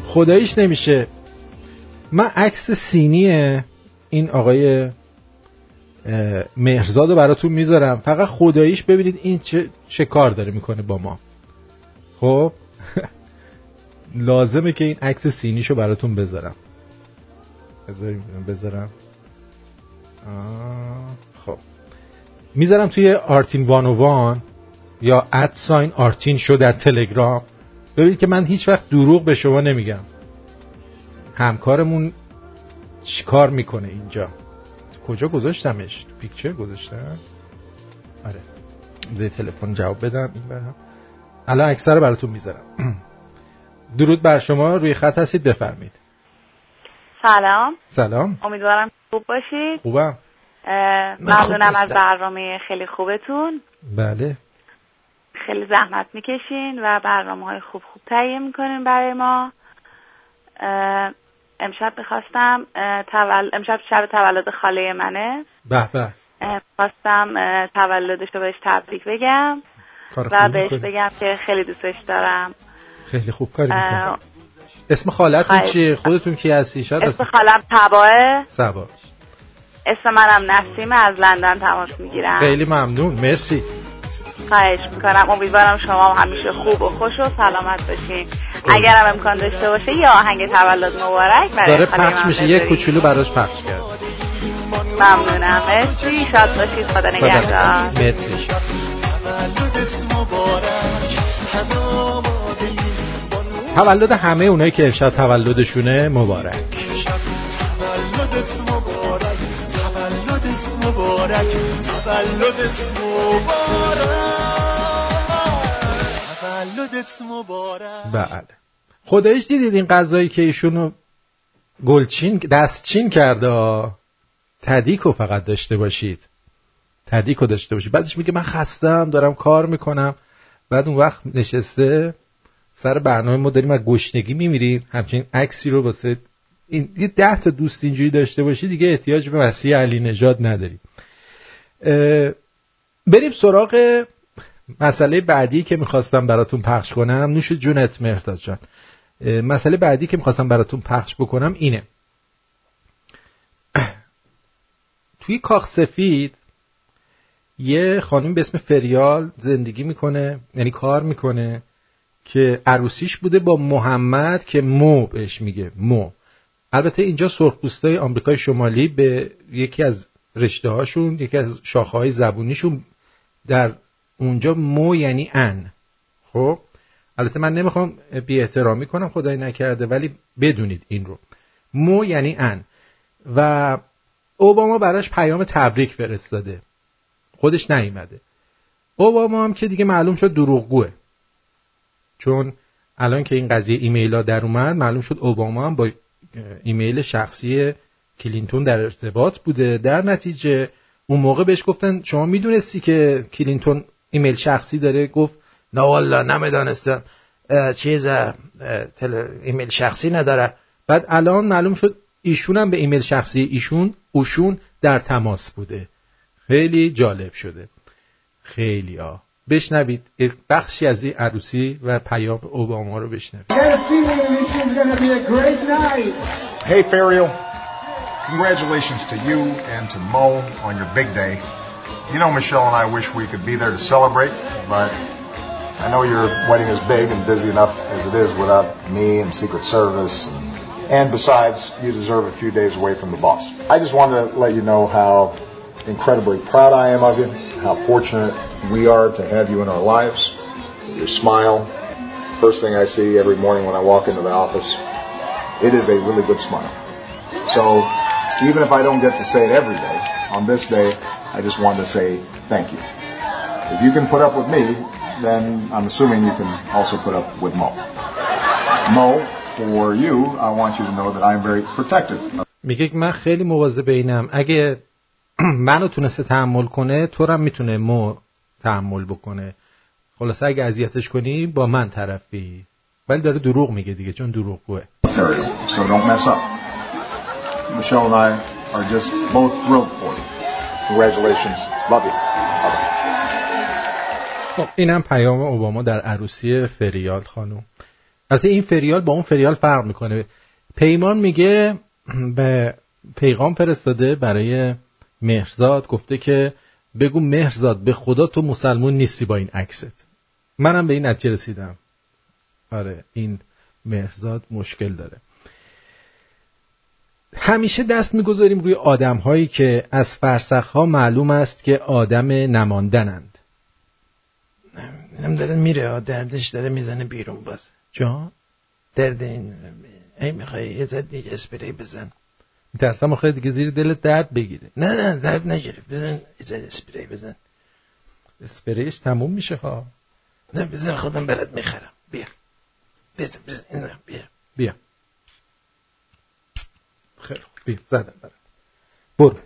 خداییش نمیشه. من عکس سینی این آقای مهرزاد رو براتون می‌ذارم. فقط خداییش ببینید این چه, چه کار داره می‌کنه با ما. خب؟ لازمه که این عکس سینیشو براتون بذارم. بذارم. خب. می‌ذارم توی آرتین وانوان یا ادساین آرتین شو در تلگرام. ببینید که من هیچ وقت دروغ به شما نمیگم. همکارمون چیکار می‌کنه اینجا؟ کجا گذاشتمش؟ پیکچر گذاشتم؟ آره. زی تلفن جواب بدم این برم. الان اکثر براتون می‌ذارم. درود بر شما. روی خط هستید بفرمید سلام. سلام. امیدوارم خوب باشید. خوبم. ممنونم از برنامه خیلی خوبتون. بله. خیلی زحمت می‌کشین و برنامه های خوب خوب تهیه می‌کنین برای ما. امشب بخواستم تول... امشب شب تولد خاله منه. به به. خواستم تولدش رو بهش تبریک بگم و بهش بگم که خیلی دوستش دارم. خیلی خوب کاری می‌کنم اسم خالتون چیه؟ خودتون کی هستی؟ شاید اسم خالم تباه؟ سبا اسم منم نسیم از لندن تماس می‌گیرم. خیلی ممنون مرسی. خواهش می‌کنم. امیدوارم شما همیشه خوب و خوش و سلامت باشین. اگرم امکان داشته باشه یا آهنگ تولد مبارک برای داره پخش میشه یک کوچولو براش پخش کرد. ممنونم. مرسی. شاد باشید. خدا نگهدار. مرسی. تولد همه اونایی که امشب تولدشونه مبارک. تولدت مبارک تولدت مبارک تولدت مبارک بله. خدایش دیدید این غذایی که ایشونو گلچین دستچین کرده؟ تدیکو فقط داشته باشید. تدیکو داشته باشید. بعدش میگه من خستم دارم کار می‌کنم. بعد اون وقت نشسته سر برنامه ما داریم از گشنگی میمیریم. همچنین عکسی رو واسه این یه ده تا دوست اینجوری داشته باشی دیگه احتیاج به مسیح علی نجات نداری بریم سراغ مسئله بعدی که می‌خواستم براتون پخش کنم. نوش جونت مرتاد جان. مسئله بعدی که می‌خواستم براتون پخش بکنم اینه. توی کاخ سفید یه خانم به اسم فریال زندگی می‌کنه یعنی کار می‌کنه. که عروسیش بوده با محمد که مو بهش میگه مو. البته اینجا سرخپوستای آمریکای شمالی به یکی از رشته هاشون یکی از شاخه های زبونیشون در اونجا مو یعنی ان. خب؟ البته من نمی‌خوام بی احترامی کنم خدای نکرده ولی بدونید این رو. مو یعنی ان. و اوباما براش پیام تبریک فرستاده. خودش نیومده. اوباما هم که دیگه معلوم شد دروغگوه. چون الان که این قضیه ایمیل ها در اومد معلوم شد اوباما هم با ایمیل شخصی کلینتون در ارتباط بوده. در نتیجه اون موقع بهش گفتن شما می‌دونستی که کلینتون ایمیل شخصی داره؟ گفت نه والا نمی‌دانستم. چیز ایمیل شخصی نداره. بعد الان معلوم شد ایشون هم به ایمیل شخصی ایشون اوشون در تماس بوده. خیلی جالب شده. خیلی ها. بشنوید بخشی از این عروسی و پیام اوباما رو بشنوید Hey Ferial, congratulations to you and to Mo on your big day. You know Michelle and I wish we could be there to celebrate, but I know your wedding is big and busy enough as it is without me and Secret Service. And, and besides, you deserve a few days away from the boss. I just wanted to let you know how incredibly proud I am of you, how fortunate we are to have you in our lives. Your smile, first thing I see every morning when I walk into the office, it is a really good smile. So even if I don't get to say it every day, on this day, I just wanted to say thank you. If you can put up with me, then I'm assuming you can also put up with Mo. Mo, for you, I want you to know that I'm very protective. میگه من خیلی مواظب اینم اگه منو تونسته تحمل کنه تو هم می‌تونه مو تحمل بکنه خلاصه اگه اذیتش کنی با من طرفی ولی داره دروغ میگه دیگه چون دروغگوه So don't mess up. Michelle and I are just both thrilled for you. Congratulations. Love you. خب اینم پیام اوباما در عروسی فریال خانم از این فریال با اون فریال فرق می‌کنه پیمان میگه به پیغام فرستاده برای مهرزاد گفته که بگو مهرزاد به خدا تو مسلمون نیستی با این عکست. منم به این نتیجه رسیدم. آره این مهرزاد مشکل داره. همیشه دست می‌گذاریم روی آدم هایی که از فرسخ ها معلوم است که آدم نماندنند. اینم داره میره دردش داره می‌زنه بیرون باز. جا درد این ای می‌خوای یه زد دیگه اسپری بزن. میترسم آخه دیگه زیر دلت درد بگیره. نه نه درد نگیره. بزن زد اسپری بزن. اسپریش تموم میشه ها. نه بزن خودم برات می‌خرم. بیا. بزن بزن. این بیا. بیا. خیلی بیا. زدم برات. برو.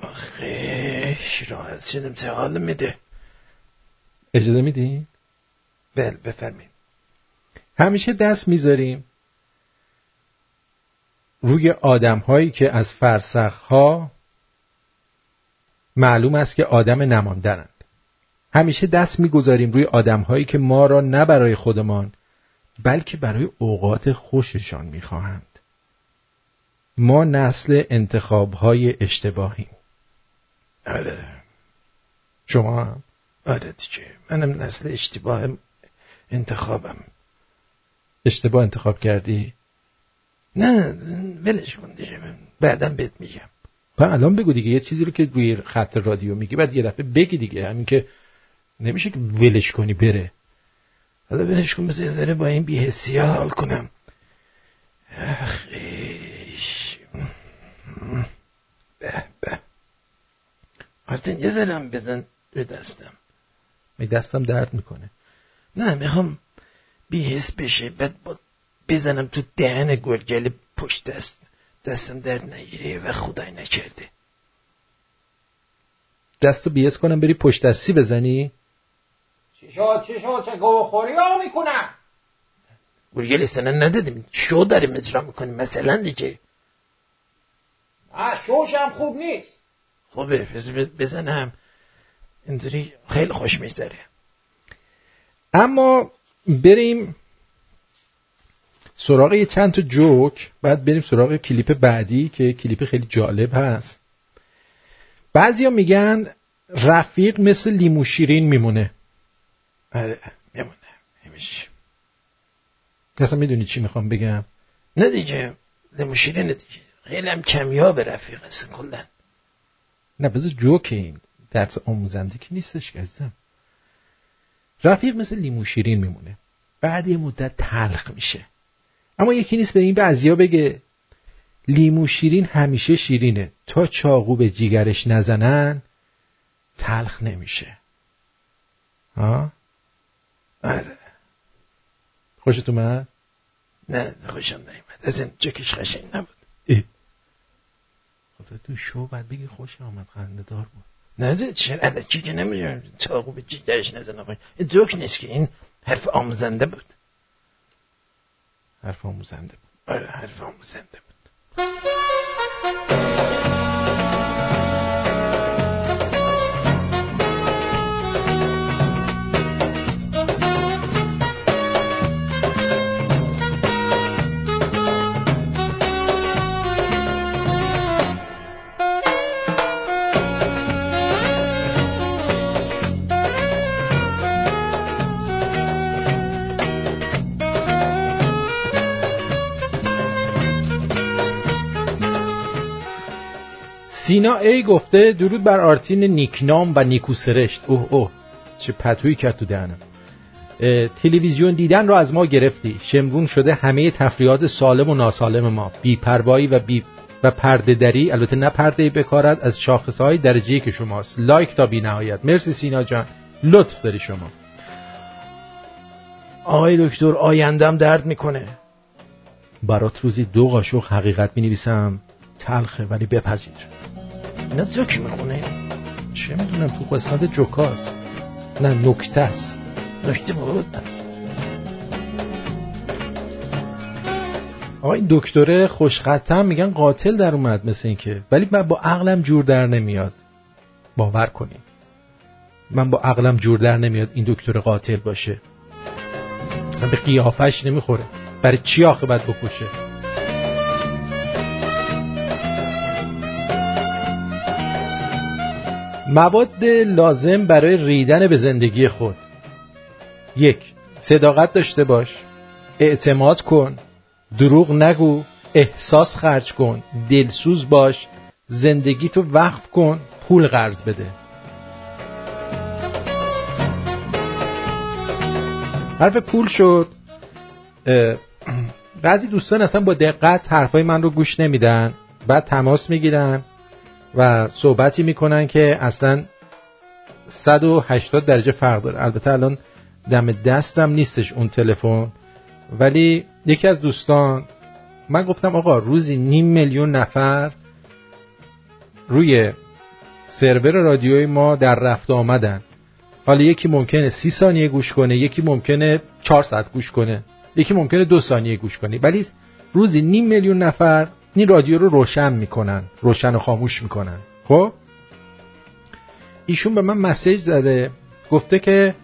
آخه راحت شدم چه حال میده. اجازه میدی؟ بله بفرمایید. همیشه دست می‌ذاریم. روی آدم هایی که از فرسخ ها معلوم است که آدم نماندنند. همیشه دست می‌گذاریم روی آدم هایی که ما را نه برای خودمان بلکه برای اوقات خوششان می‌خواهند. ما نسل انتخاب های اشتباهیم. آره. شما؟ هم آره دیگه. منم نسل اشتباه انتخابم. اشتباه انتخاب کردی؟ نه ولش کن دیگه بعدم بهت میگم. و الان بگو دیگه یه چیزی رو که روی خط رادیو میگی بعد یه دفعه بگی دیگه. همین که نمیشه که ولش کنی بره. حالا ولش کن بذار با این بیهسی حال کنم. اخیش. به به. آرتین یه ذرم بزن به دستم. می دستم درد می‌کنه. نه می‌خوام بیهس بشه بعد با بزنم تو دهن گلگل پشت دست دستم درد نگیره و خدای نکرده. دستو بیهس کنم بری پشت دستی بزنی؟ چی شد چی شد چه گوخوری ها می‌کنم گلگل استنن ندادیم. شو داریم اجرا می‌کنیم مثلا دیگه. نه شوشم خوب نیست. خوبه. بزنم. اینطوری خیلی خوش میگذره. اما بریم سراغ یه چند تا جوک بعد بریم سراغ کلیپ بعدی که کلیپ خیلی جالب هست. بعضیا میگن رفیق مثل لیمو شیرین میمونه. آره میمونه همیشه اصلا می‌دونی چی می‌خوام بگم؟ نه دیگه لیمو شیرین دیگه. خیلی هم کمیاب رفیق هستن کلن نه بذار جوک این. درس آموزنده که نیستش که عزیزم. رفیق مثل لیمو شیرین میمونه. بعد یه مدت تلخ میشه. اما یکی نیست به این بعضیا بگه لیمو شیرین همیشه شیرینه. تا چاقو به جیگرش نزنن تلخ نمیشه. ها آره. خوشت اومد؟ نه خوشم نیومد. از این جکش قشنگ نبود. ای. خدا تو شو بعد بگی خوش آمد خنده دار بود. نه چه الکی که نمی‌دونم. چاقو به جیگرش نزن آقای این جوک نیست که این حرف آموزنده بود. حرف آموزنده بود. آره حرف آموزنده بود. سینا ای گفته درود بر آرتین نیکنام و نیکوسرشت اوه اوه چه پتویی کرد تو دهنم. تلویزیون دیدن رو از ما گرفتی. شمرون شده همه تفریحات سالم و ناسالم ما. بیپروایی و بی و پرده دری البته نه پرده بکارد از شاخص های درجه که شماست. لایک تا بی نهایت مرسی سینا جان. لطف داری شما. آقای دکتر آیندم درد می‌کنه. برات روزی دو قاشق حقیقت می نویسم تلخه ولی بپذیر. اینا جوک می‌خونه. چه می‌دونم تو قسمت جوکاست. نه نکته است. نکته بود. آقا این دکتره خوشخطم میگن قاتل در اومد مثل این که ولی من با عقلم جور در نمیاد. باور کنیم من با عقلم جور در نمیاد این دکتر قاتل باشه. من به قیافش نمی‌خوره. برای چی آخه باید بکشه؟ مواد لازم برای ریدن به زندگی خود. یک صداقت داشته باش. اعتماد کن. دروغ نگو. احساس خرج کن. دلسوز باش. زندگی تو وقف کن. پول قرض بده. حرف پول شد. بعضی دوستان اصلا با دقت حرفای من رو گوش نمیدن. بعد تماس می‌گیرن. و صحبتی می‌کنن که اصلا 180 درجه فرق داره. البته الان دم دستم نیستش اون تلفن ولی یکی از دوستان من گفتم آقا روزی نیم میلیون نفر روی سرور رادیوی ما در رفت آمدن. حالا یکی ممکنه سی ثانیه گوش کنه یکی ممکنه چهار ساعت گوش کنه یکی ممکنه دو ثانیه گوش کنه. ولی روزی نیم میلیون نفر این رادیو رو روشن می‌کنن روشن و خاموش می‌کنن. خب؟ ایشون به من مسیج زده گفته که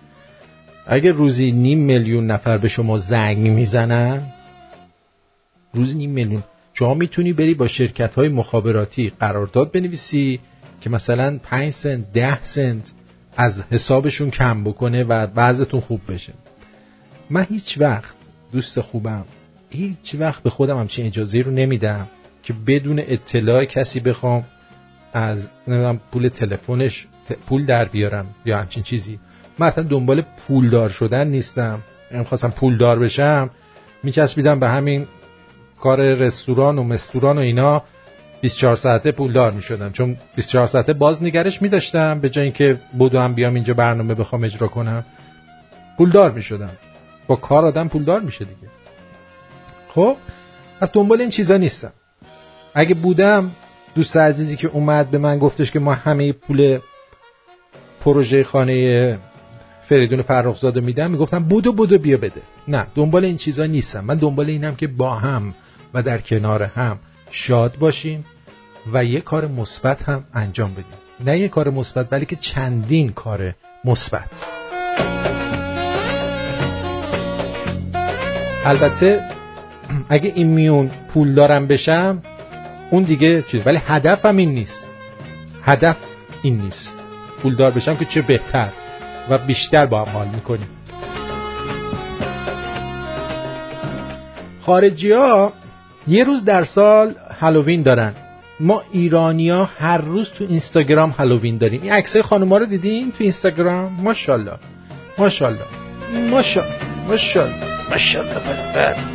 اگه روزی نیم میلیون نفر به شما زنگ می‌زنن روزی نیم میلیون. شما می‌تونی بری با شرکت های مخابراتی قرارداد بنویسی که مثلا 5 سنت 10 سنت از حسابشون کم بکنه و بعضتون خوب بشه. من هیچ وقت دوست خوبم هیچ وقت به خودم همچین اجازه رو نمیدم که بدون اطلاع کسی بخوام از نمی‌دونم پول تلفنش پول در بیارم یا همچین چیزی. من اصلا دنبال پولدار شدن نیستم. من خواستم پولدار بشم میکسبیدم به همین کار رستوران و مستوران و اینا. 24 ساعته پولدار می‌شدم. چون 24 ساعته باز نگرش میداشتم به جای اینکه بودو هم بیام اینجا برنامه بخوام اجرا کنم. پولدار می‌شدم. با کار آدم پولدار میشه دیگه. خب از دنبال این چیزا نیستم. اگه بودم دوست عزیزی که اومد به من گفتش که ما همه پول پروژه خانه فریدون فرخزاده میدم می‌گفتم بودو بودو بیا بده. نه دنبال این چیزا نیستم. من دنبال اینم که با هم و در کنار هم شاد باشیم و یه کار مثبت هم انجام بدیم. نه یه کار مثبت بلکه چندین کار مثبت. البته اگه این میون پول دارم بشم اون دیگه چیز. ولی هدفم این نیست. هدف این نیست. پولدار بشم که چه بهتر و بیشتر با هم حال می‌کنیم. خارجی ها یه روز در سال هالووین دارن. ما ایرانیا هر روز تو اینستاگرام هالووین داریم. این عکسای خانوما رو دیدین تو اینستاگرام؟ ماشاءالله. ماشاءالله. ماشاءالله. ماشاءالله. ماشاءالله.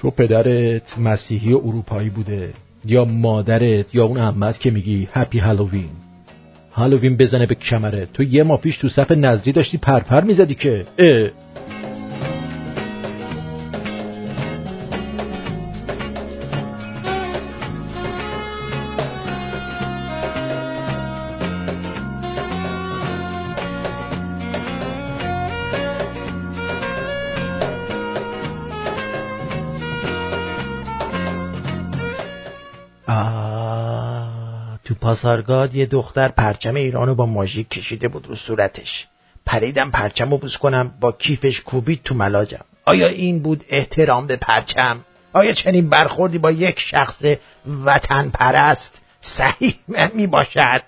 تو پدرت مسیحی و اروپایی بوده یا مادرت یا اون عمت که میگی هپی هالووین هالووین بزنه به کمره تو یه ما پیش تو صف نظری داشتی پرپر می‌زدی که اه پاسارگاد یه دختر پرچم ایرانو با ماژیک کشیده بود رو صورتش پریدم پرچم رو بوز کنم با کیفش کوبید تو ملاجم آیا این بود احترام به پرچم؟ آیا چنین برخوردی با یک شخص وطن پرست صحیح می باشد؟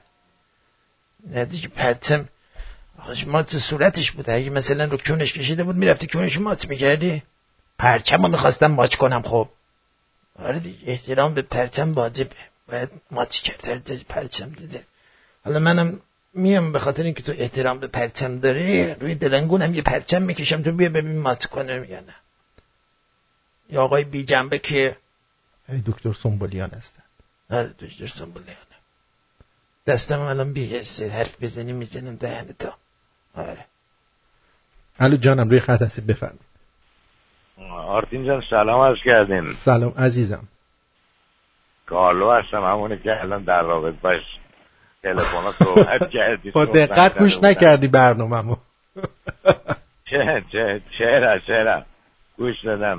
ندیش پرچم ما تو صورتش بود اگه مثلا رو کونش کشیده بود می‌رفتی کونش مات می‌کردی؟ پرچم رو می‌خواستم ماچ کنم خب آره دیگه احترام به پرچم واجبه باید ماچ کرد پرچم دیده. حالا منم میام به خاطر اینکه تو احترام به پرچم داری روی دلنگونم یه پرچم می‌کشم تو بیا ببین مات کنه یا نه. یا آقای بی جنبه که دکتر سنبولیان هستن. آره دکتر سنبولیانه دستم الان بیهسته حرف بزنی می‌زنم دهن تا. آره. الو جانم روی خط هستید بفرمایید. آرتین جان سلام عرض کردیم سلام عزیزم. کارلو هستم همونی که الان در رابط باش تلفن صحبت کردی با دقت گوش نکردی برنامه چه چه چرا چرا؟ گوش دادم.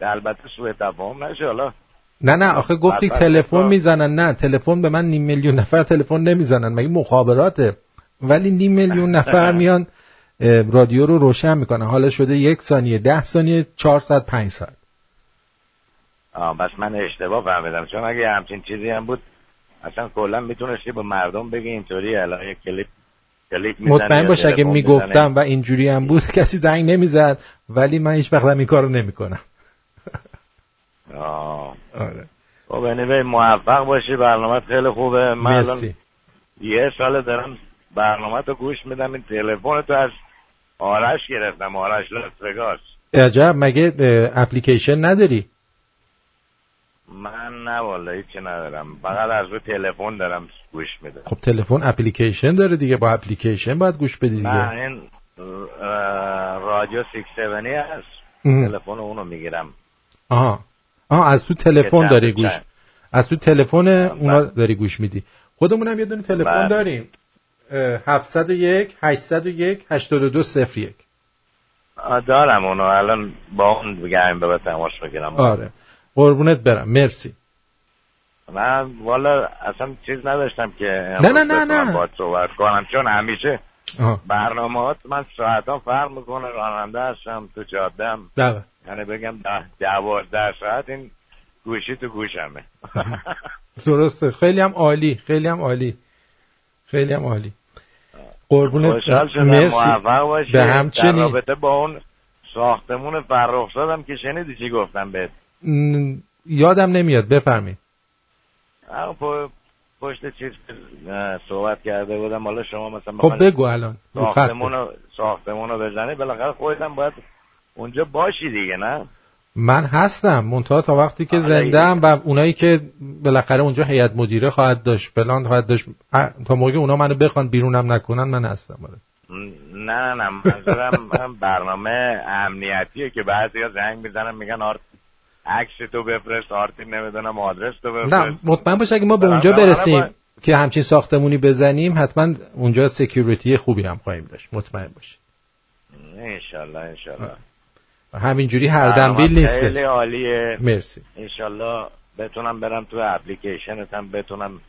البته سوء تفاهم نشه حالا. نه نه آخه گفتی تلفن می‌زنن. نه تلفن به من نیم میلیون نفر تلفن نمی‌زنن. مگه مخابراته؟ ولی نیم میلیون نفر میان رادیو رو روشن می‌کنن. حالا شده یک ثانیه ده ثانیه چهار ساعت پنج ساعت بس من اشتباه فهمیدم. چون اگه همچین چیزی هم بود اصلا کلا می‌تونستی به مردم بگی اینطوری الان یک کلیپ کلیپ مطمئن باش اگه می‌گفتم و اینجوری هم بود کسی زنگ نمی‌زد ولی من هیچ وقت این کارو نمی‌کنم. آه. آره. خب موفق باشی برنامه خیلی خوبه. من الان یه سال دارم برنامه تو گوش میدم این تلفن تو از آرش گرفتم. آرش لاس عجب مگه اپلیکیشن نداری؟ من نه والا هیچی ندارم. فقط از روی تلفن دارم گوش میدم. خب تلفن اپلیکیشن داره دیگه. با اپلیکیشن باید گوش بدی دیگه. نه این رادیو 670 هست. تلفن اونو می‌گیرم. آها. آها از تو تلفن داری گوش. از تو تلفن اونا داری گوش میدی. خودمون هم یه دونه تلفن بله. داریم. 701 801 8201 دارم اونو. الان با اون دیگه به تماس بگیرم. آره. قربونت برم. مرسی. من والا اصلا چیز نداشتم که نه نه نه نه. باید صحبت کنم. چون همیشه برنامه من ساعت ها فرق می‌کنه راننده هستم تو جادم بله یعنی بگم ده دوازده ساعت این گوشی تو گوشمه. درسته. خیلی هم عالی خیلی هم عالی. خیلی هم عالی. قربونت مرسی. به همچنین. در رابطه با اون ساختمون فرخ زدم که شنیدی چی گفتم بهت. یادم نمیاد بفرمایید. پشت چیز صحبت کرده بودم. حالا شما مثلا خب بگو الان. ساختمونو ساختمونو بزنی بالاخره خودت باید اونجا باشی دیگه نه؟ من هستم منتها تا وقتی که آره، زنده ام و اونایی که بالاخره اونجا هیئت مدیره خواهد داشت فلان خواهد داشت تا موقع اونا منو بخوان بیرونم نکنن من هستم آره. نه نه نه منظورم برنامه امنیتیه که بعضیا زنگ می‌زنن میگن آرت عکس تو بفرست آرتی نمی‌دونم آدرس تو بفرست. نه مطمئن باش اگه ما به اونجا برسیم که همچین ساختمونی بزنیم حتما اونجا security خوبی هم خواهیم داشت. مطمئن باش. انشالله انشالله. همینجوری هردمبیل نیست خیلی عالیه. مرسی. انشالله بتونم برم تو اپلیکیشنت هم بتونم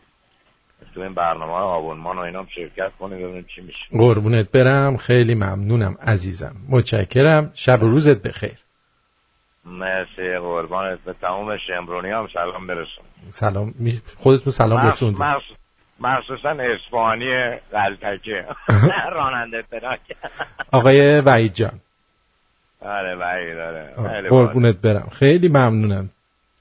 تو این برنامه آبونمان و اینام شرکت کنی ببینیم چی میشه. قربونت برم. خیلی ممنونم عزیزم. متشکرم. شب و روزت بخیر. مرسی قربانت به تمام شمرونی هم سلام برسون. سلام خودتون سلام رسوندید مخصوصا اسپانی قلتکه راننده تراک آقای وحید جان. آره وحید آره. قربونت برم. خیلی ممنونم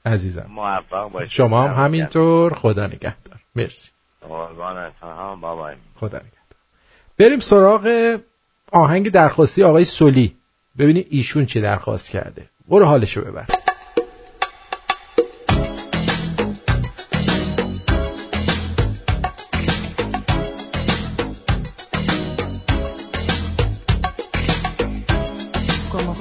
عزیزم. موفق باشید شما هم همینطور. خدا نگهدار. مرسی. قربانت. بابا خدا نگهدار. بریم سراغ آهنگ درخواستی آقای سولی. ببینید ایشون چه درخواست کرده. برو حالشو ببر. Como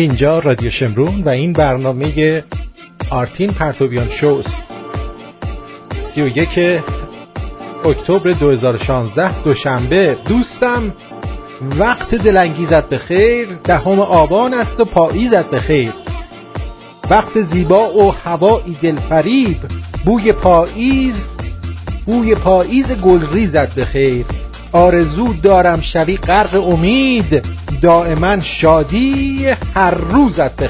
اینجا رادیو شمرون و این برنامه آرتین پرتوبیان شوست سی و یک اکتبر 2016 دوشنبه. دوستم وقت دلانگیزت به خیر دهم آبان است و پاییزت به خیر وقت زیبا و هوایی دلفریب. بوی پاییز بوی پاییز گلریزت به خیر آرزو دارم شوی غرق امید. دائما شادی هر روزت به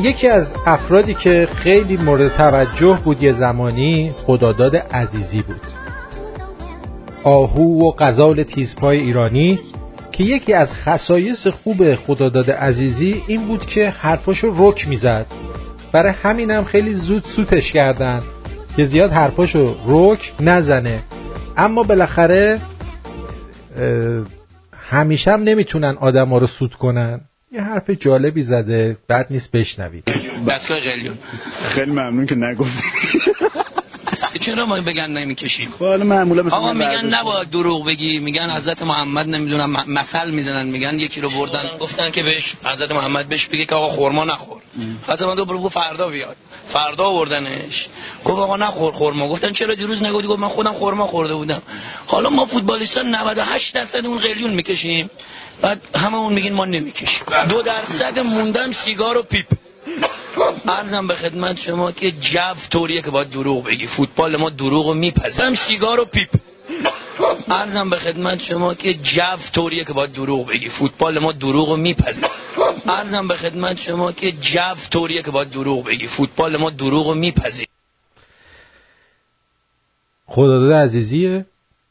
یکی از افرادی که خیلی مورد توجه بود یه زمانی خداداد عزیزی بود. آهو و غزال تیزپای ایرانی که یکی از خصایص خوب خداداد عزیزی این بود که حرفاشو رک می‌زد. برای همینم خیلی زود سوتش کردن که زیاد حرفاشو رک نزنه. اما بالاخره همیشه هم نمی‌تونن آدم ها رو سود کنن. یه حرف جالبی زده بد نیست بشنوید دستگاه قلیون خیلی ممنون که نگفتی. چرا ما بگن نمی‌کشیم؟ خب معمولا مثلا آقا میگن نباید دروغ بگی میگن حضرت محمد نمی‌دونم مثل می‌زنن میگن یکی رو بردن. گفتن که بهش حضرت محمد بهش بگه که آقا خورما نخور. حضرت محمد برو فردا بیاد. فردا آوردنش. گفت آقا نخور خورما گفتن چرا دیروز نگفتی؟ گفت من خودم خورما خورده بودم. حالا ما فوتبالیستا 98 درصد اون قلیون می‌کشیم. بعد هممون میگین ما نمی‌کشیم. دو درصد موندن سیگار و پیپ. عرضم به خدمت شما که جو طوریه که باید دروغ بگی. فوتبال ما دروغ رو میپذیرم سیگار و پیپ. عرضم به خدمت شما که جو طوریه که باید دروغ بگی. فوتبال ما دروغ رو میپذیرم عرضم به خدمت شما که جو طوریه که باید دروغ بگی. فوتبال ما دروغ رو میپذیر خداداد عزیزیه.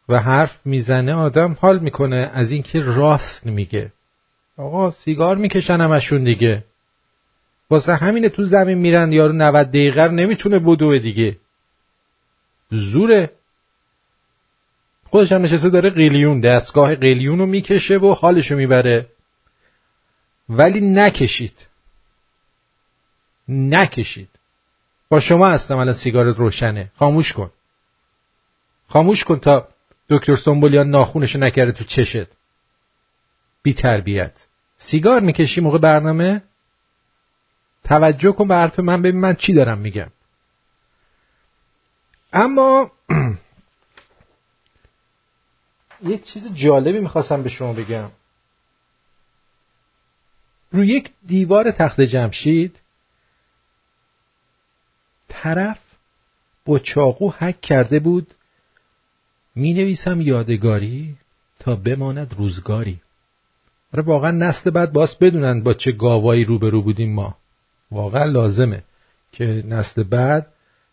و حرف می‌زنه آدم حال می‌کنه از اینکه راست میگه. آقا سیگار می‌کشن همشون دیگه. واسه همینه تو زمین میرن یارو 90 دقیقه نمی‌تونه بدوه دیگه. زوره. خودش هم نشسته داره قیلیون دستگاه قیلیون رو می‌کشه و حالشو می‌بره. ولی نکشید. نکشید. با شما هستم الان سیگارت روشنه. خاموش کن. خاموش کن تا دکتر سنبولیان ناخونشو نکرده تو چشت. بی تربیت. سیگار می‌کشی موقع برنامه؟ توجه کن به حرف من ببین من چی دارم میگم. اما یک چیز جالبی می‌خواستم به شما بگم. روی یک دیوار تخت جمشید طرف با چاقو حک کرده بود می نویسم یادگاری تا بماند روزگاری. آره واقعا نسل بعد باس بدونن با چه گاوایی روبرو بودیم ما. واقعا لازمه که نسل بعد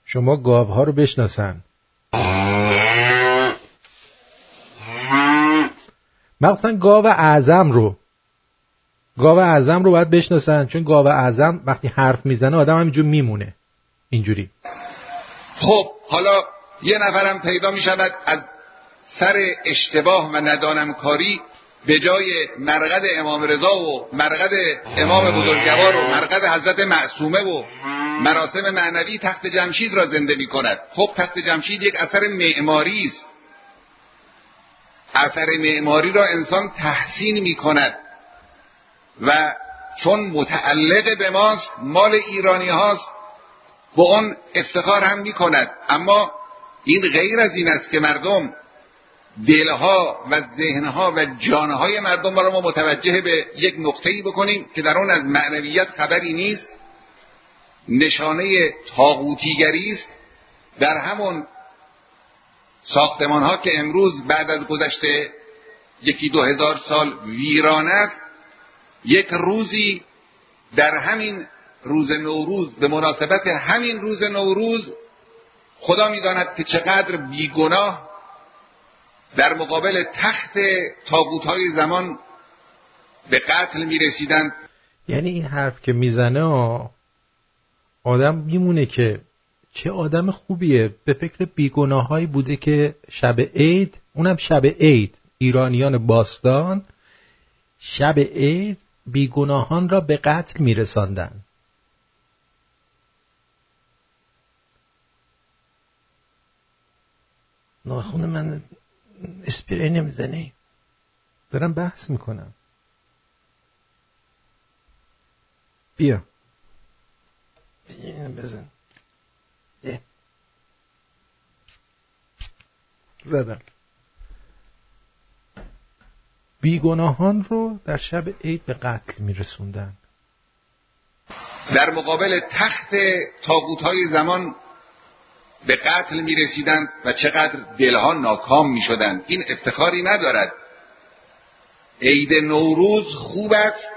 شما گاوها رو بشناسن. مخصوصا گاو اعظم رو. گاو اعظم رو باید بشناسن چون گاو اعظم وقتی حرف می‌زنه آدم همینجور میمونه. اینجوری. خب حالا یه نفرم پیدا می شود از سر اشتباه و ندانم کاری به جای مرقد امام رضا و مرقد امام بزرگوار و مرقد حضرت معصومه و مراسم معنوی تخت جمشید را زنده می کند. خب تخت جمشید یک اثر معماری است. اثر معماری را انسان تحسین می کند و چون متعلق به ماست مال ایرانی هاست به اون افتخار هم می کند. اما این غیر از این است که مردم دلها و ذهنها و جانهای مردم را ما متوجه به یک نقطه‌ای بکنیم که در آن از معنویت خبری نیست. نشانه تاغوتیگری است. در همون ساختمان ها که امروز بعد از گذشته یکی دو هزار سال ویران است یک روزی در همین روز نوروز به مناسبت همین روز نوروز خدا می‌داند که چقدر بیگناه در مقابل تخت تابوت های زمان به قتل می رسیدند یعنی این حرف که می‌زنه آدم میمونه که چه آدم خوبیه. به فکر بیگناهایی بوده که شب عید اونم شب عید ایرانیان باستان شب عید بیگناهان را به قتل میرساندن. ناخون من اسپری نمی‌زنی دارم بحث می‌کنم. بیا. بزن. زدم. بیگناهان رو در شب عید به قتل میرسوندن. در مقابل تخت تاقوت های زمان به قتل می رسیدند و چقدر دلها ناکام می شدند این افتخاری ندارد. عید نوروز خوب است.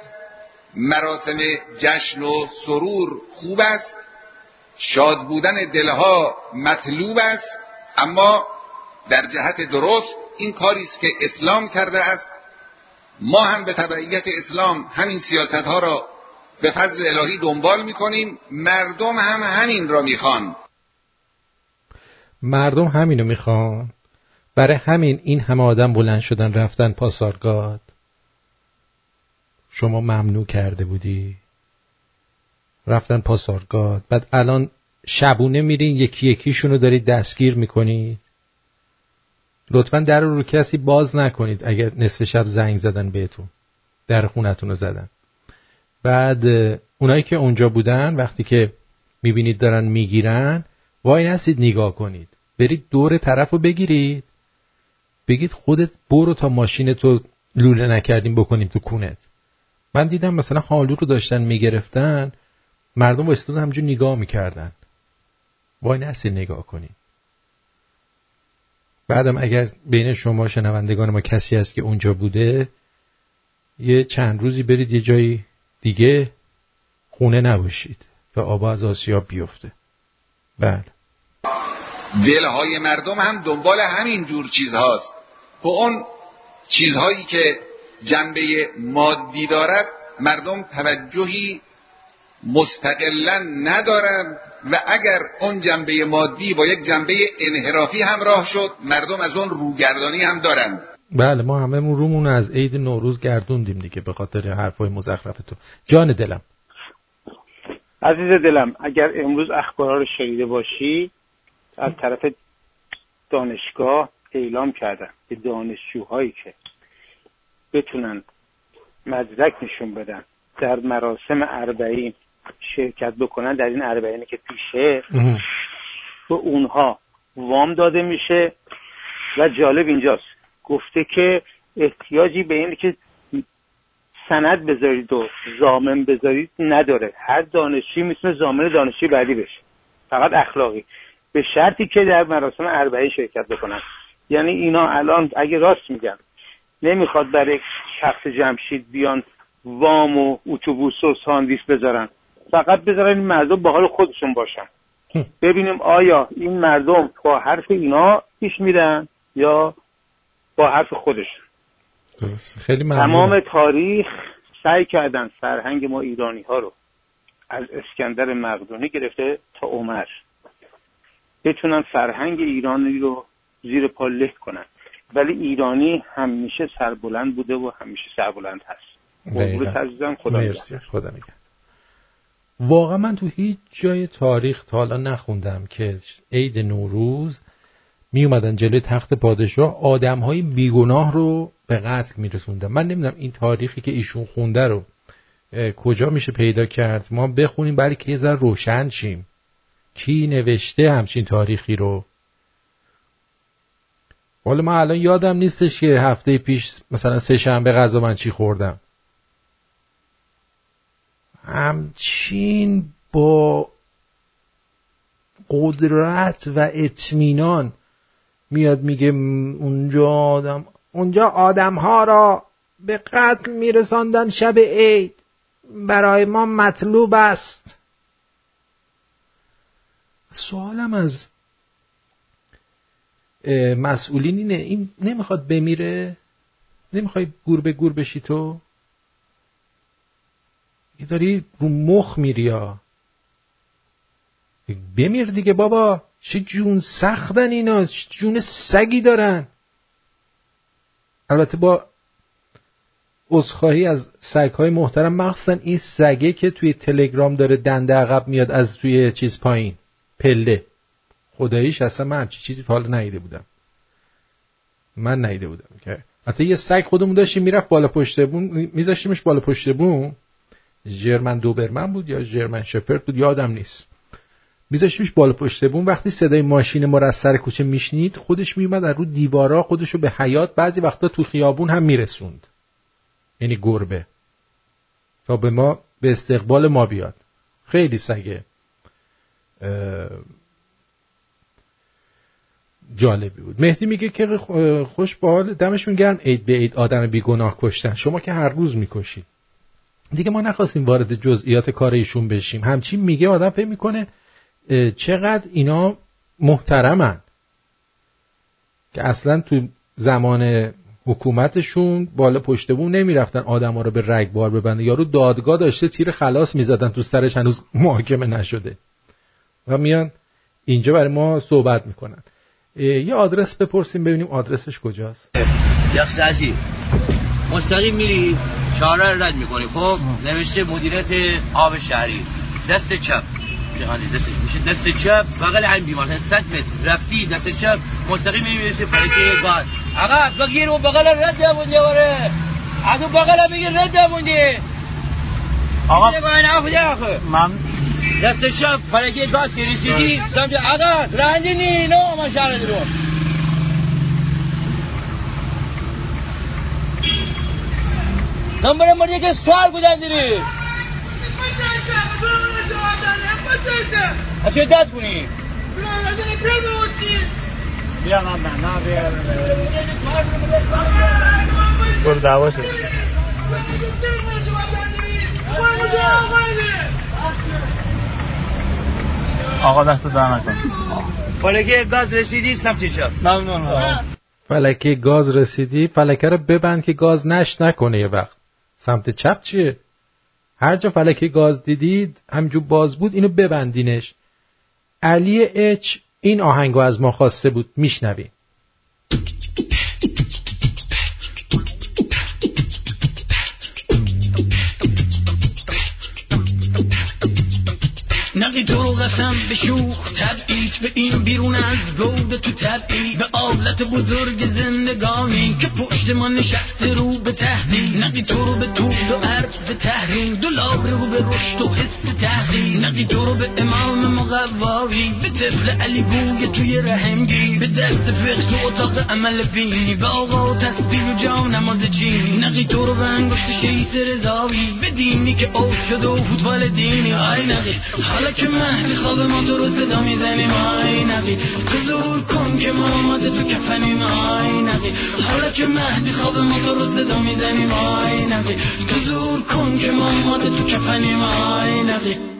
مراسم جشن و سرور خوب است. شاد بودن دلها مطلوب است. اما در جهت درست این کاری است که اسلام کرده است. ما هم به تبعیت اسلام همین سیاست ها را به فضل الهی دنبال می‌کنیم. مردم هم همین را می‌خوان. مردم همینو می‌خوان. برای همین این همه آدم بلند شدن رفتن پاسارگاد. شما ممنوع کرده بودی. رفتن پاسارگاد. بعد الان شبونه میرین یکی یکیشون رو دارید دستگیر می‌کنید. لطفا در رو کسی باز نکنید اگر نصف شب زنگ زدن بهتون. در خونتون رو زدن. بعد اونایی که اونجا بودن وقتی که می‌بینید دارن می‌گیرن وای نستید نگاه کنید. برید دور طرف رو بگیرید. بگید خودت برو تا ماشین تو لوله نکردیم بکنیم تو کونت. من دیدم مثلا حالو رو داشتن می‌گرفتن مردم استودن همجور نگاه می‌کردن. وای نستید نگاه کنید. بعدم اگر بین شما شنوندگان ما کسی هست که اونجا بوده یه چند روزی برید یه جایی دیگه خونه نباشید و آبا از آسیاب بیفته. بله. دلهای مردم هم دنبال همین جور چیزهاست. به اون چیزهایی که جنبه مادی دارد مردم توجهی مستقلا ندارند و اگر اون جنبه مادی با یک جنبه انحرافی همراه شد مردم از اون روگردانی هم دارند. بله ما همه رومون از عید نوروز گردوندیم دیگه به خاطر حرفای مزخرف تو جان دلم. عزیز دلم اگر امروز اخبارها رو شنیده باشی از طرف دانشگاه اعلام کردن به دانشجوهایی که بتونن مدرک نشون بدن در مراسم اربعین شرکت بکنن در این اربعینی که پیشه به اونها وام داده میشه و جالب اینجاست. گفته که احتیاجی به اینه که سند بذارید و زامن بذارید نداره. هر دانشجوی می‌تونه زامن دانشجوی بعدی بشه. فقط اخلاقی. به شرطی که در مراسم اربعین شرکت بکنن. یعنی اینا الان اگه راست میگن نمی‌خواد برای شخص جمشید بیان وام و اتوبوس و ساندیس بذارن. فقط بذارن این مردم با حال خودشون باشن. ببینیم آیا این مردم با حرف اینا پیش میرن یا با حرف خودشون. خیلی تمام تاریخ سعی کردن فرهنگ ما ایرانی ها رو از اسکندر مقدونی گرفته تا عمر. بتونن فرهنگ ایرانی رو زیر پا له کنن. ولی ایرانی همیشه سربلند بوده و همیشه سربلند هست. خدا مرسی خدا واقعا من تو هیچ جای تاریخ تا حالا نخوندم که عید نوروز می اومدن جلوی تخت پادشاه آدم های بیگناه رو به قتل می رسوندن. من نمی‌دونم این تاریخی که ایشون خونده رو کجا میشه پیدا کرد؟ ما بخونیم بلکه یه ذره روشن شیم. کی نوشته همچین تاریخی رو؟ حالا من الان یادم نیستش که هفته پیش مثلا سه شنبه غذا من چی خوردم. همچین با قدرت و اطمینان میاد میگه اونجا آدم اونجا آدم ها را به قتل میرساندن شب عید. برای ما مطلوب است. سوالم از مسئولین اینه این نمی‌خواد بمیره؟ نمی‌خوای گور به گور بشی تو؟ یه داری رو مخ میری ها بمیر دیگه بابا چه جون سختن اینا چه جون سگی دارن. البته با عذرخواهی از سگهای محترم مخصوصا این سگه که توی تلگرام داره دنده عقب میاد از توی چیز پایین. پله. خداییش اصلا من همچی چیزی تا حالا نیده بودم. من نیده بودم که. حتی یه سگ خودمون داشتیم می‌رفت بالا پشت بون میذاشتیمش بالا پشت بون. جرمن دوبرمن بود یا جرمن شپرد بود؟ یادم نیست. میذاشتیمش بالا پشت بون. وقتی صدای ماشین ما از سر کوچه میشنید خودش میومد از رو دیوارا خودش رو به حیات بعضی وقتا تو خیابون هم میرسوند. یعنی گربه. تا به ما به استقبال ما بیاد. خیلی سگه. جالبی بود. مهدی میگه که خوش به حال دمشون گرم. عید به عید آدم بیگناه کشتن. شما که هر روز می‌کشید. دیگه ما نخواستیم وارد جزئیات کار ایشون بشیم. همچین میگه آدم فکر می‌کنه چقدر اینا محترمن. که اصلا تو زمان حکومتشون بالا پشت بون نمی‌رفتن آدم ها رو به رگبار ببنده یارو دادگاه داشته تیر خلاص می‌زدن تو سرش هنوز محاکمه نشده. و میان اینجا برای ما صحبت می‌کنن. یه آدرس بپرسیم ببینیم آدرسش کجاست. یخ مستقیم میری شارع رد می‌کنی. خب نوشته مدیریت آب شهری. دست چپ. جهانی دست میشه دست چپ؟ بغل همین بیمار. مثلا 100 متر. رفتی دست چپ. مستقیم می‌رسی فلکه گاد آقا بگیر و بغل رد موندی وره از اون بغل بگیر رد موندی آقا من دست چپ فلکه گاز که رسیدی سمت آقا رندی نی نو ما شهر درو نمبر مردی که سوال بودن دیری. چه دست کنی؟ بیا من نه بیا برو دعوا شد آقا دست در نکن. فلکه گاز رسیدی سمت چپ ممنون فلکه گاز رسیدی فلکه رو ببند که گاز نش نکنه یه وقت. سمت چپ چیه؟ هر جا فلکه گاز دیدید همجور باز بود اینو ببندینش. علی اچ این آهنگو از ما خواسته بود میشنویم قسم به شوخ تبعید به این بیرون از گود تو تبعید به آلت بزرگ زندگانی که پشت ما نشسته رو به تهدید. نقی تو رو به طول و عرض تحریم. دلار رو به رشد و حس تحقیل نقی تو رو به امام مقوایی به طفل علی گوی توی رحمگی به درس فقه تو اتاق عمل بینی به آقا و تسبیح و جا نماز چینی. نقی تو رو به انگشت شیث رضایی. به دینی که اوت شده و فوتبال دینی. آی نقی حالا که خوابه ما تو رو صدا می‌زنیم آی نقی ظهور کن که ما آماده تو کفنیم آی نقی حالا که مهدی خوابه ما تو رو صدا می‌زنیم آی نقی ظهور کن که ما آماده تو کفنیم آی نقی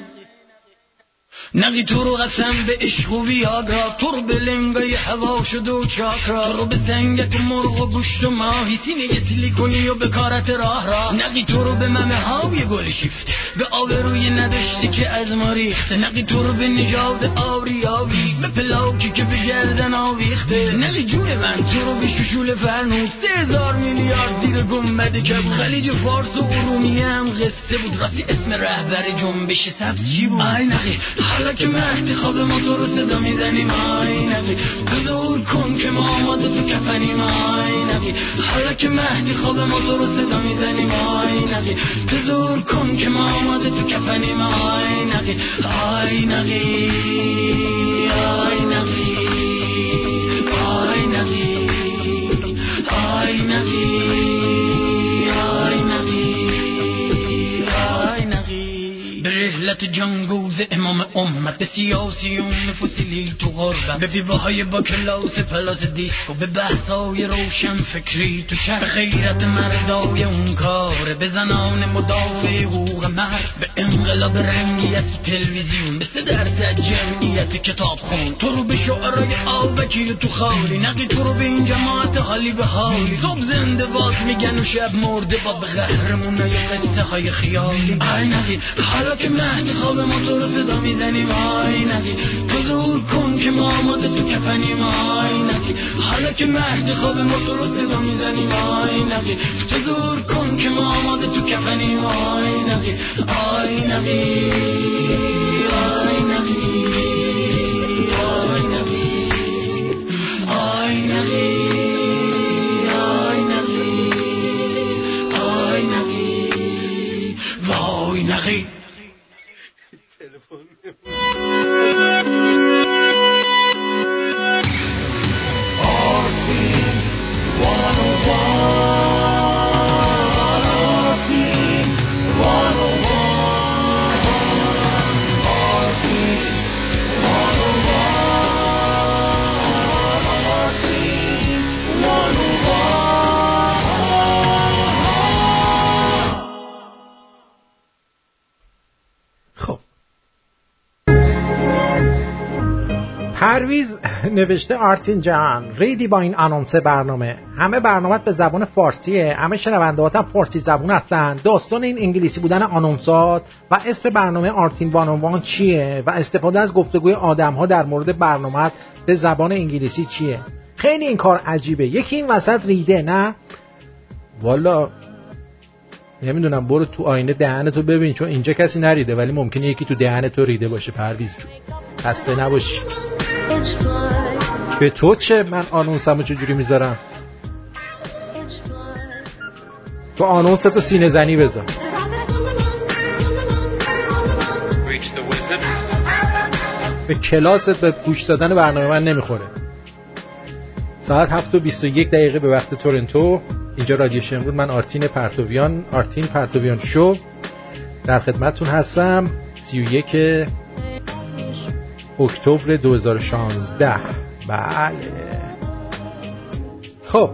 نقی تو رو قسم به عشق و ویاگرا تو رو به لنگای هوا شده و چاکرا. تو رو به سنگک و مرغ و گوشت و ماهی سینه سیلیکونی و بکارت راه راه. نقی تو رو به ممه های گلشیفته به آبروی نداشتی که از ما ریخته نقی تو رو به نژاد آریایی به پلاکی که به گردن آویخته. نقی جون من تو رو به ششول فرنود سه هزار میلیارد زیر گنبد کبود. خلیج فارس و ارومیه هم قصه بود. راستی اسم رهبر جنبش سبز چی بود؟ آی نقی حالا که مهدی خوابه ما تو رو صدا می‌زنیم آی نقی ظهور کن که ما آماده تو کفنیم آی نقی حالا که مهدی خوابه ما تو رو صدا می‌زنیم آی نقی حضور کن که ما آماده تو کفنیم آی نقی آی نقی آی نقی آی نقی آی نقی رحلت جنگوز امام امت. به سیاسیون فسیلی تو غربت. به بیوه های با کلاس پلاس دیسکو. به بحثای روشن فکری تو چرخ غیرت مردای اون کاره. به زنان مدافع حقوق مرد. به انقلاب رنگی از تلویزیون. به سه از جمعیت کتاب خون. تو رو به شعرهای آبکی تو خالی. نقی تو رو به این جماعت حالی به حالی. صبح زنده باز میگن و شب مرده. با به قهرمون قصه های خیالی. آی نقی حالا که مهد خواب تو رو صدا می‌زنیم آی نقی تو زور کن که ما آماده تو کفنیم آی نقی حالا که مهد خواب تو رو صدا می‌زنیم آی نقی تو زور کن که ما آماده تو کفنیم آی نقی آی نقی پرویز نوشته آرتین جان ریدی با این آنونس برنامه. همه برنامه به زبان فارسیه. همه شنونده هم فارسی زبون هستن. داستان این انگلیسی بودن آنونسات و اسم برنامه آرتین وان چیه و استفاده از گفتگوی آدم ها در مورد برنامه به زبان انگلیسی چیه؟ خیلی این کار عجیبه. یکی این وسط ریده نه؟ والا نمی‌دونم برو تو آینه دهنتو ببین چون اینجا کسی نریده ولی ممکنه یکی تو دهنتو ریده باشه. پرویز جون خسته نباشی. به تو چه من آنونسمو چجوری می‌ذارم؟ تو آنونس تو سینه زنی بذار. به کلاست به گوش دادن برنامه من نمی‌خوره. ساعت 7 و 21 دقیقه به وقت تورنتو. اینجا رادیو شمرون من آرتین پرتویان آرتین پرتویان شو. در خدمتتون هستم. 31 اکتبر 2016 بله. خب.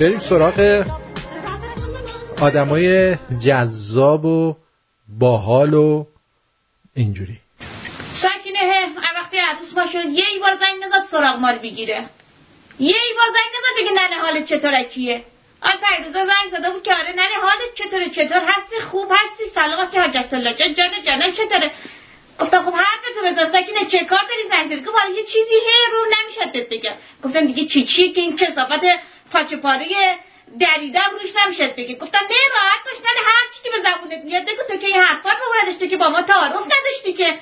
بریم سراغ آدمای جذاب و باحال و اینجوری. سکینه وقتی عروس ما شد یه بار زنگ نزد سراغ ما رو بگیره. یه بار زنگ نزد بگه ننه حالت چطوره کیه؟ آی پیروزا زنگ زده بود که آره ننه حالت چطوره چطور؟ هستی خوب هستی سلام هستی حاجت الله جان جان جان چطوره؟ گفتم خب حرفتو بزن ساکینه چه کار داری زنگ زدی گفت یه چیزی هی رو نمی‌شد بهت بگم. گفتم دیگه چی چی که این کسافت پاچه پاره دریدم روش نمی‌شد بگی گفتم نه راحت باش نه هر چی که به زبونت میاد بگو تو که این حرفا رو بردش تو که با ما تعارف نداشتی که.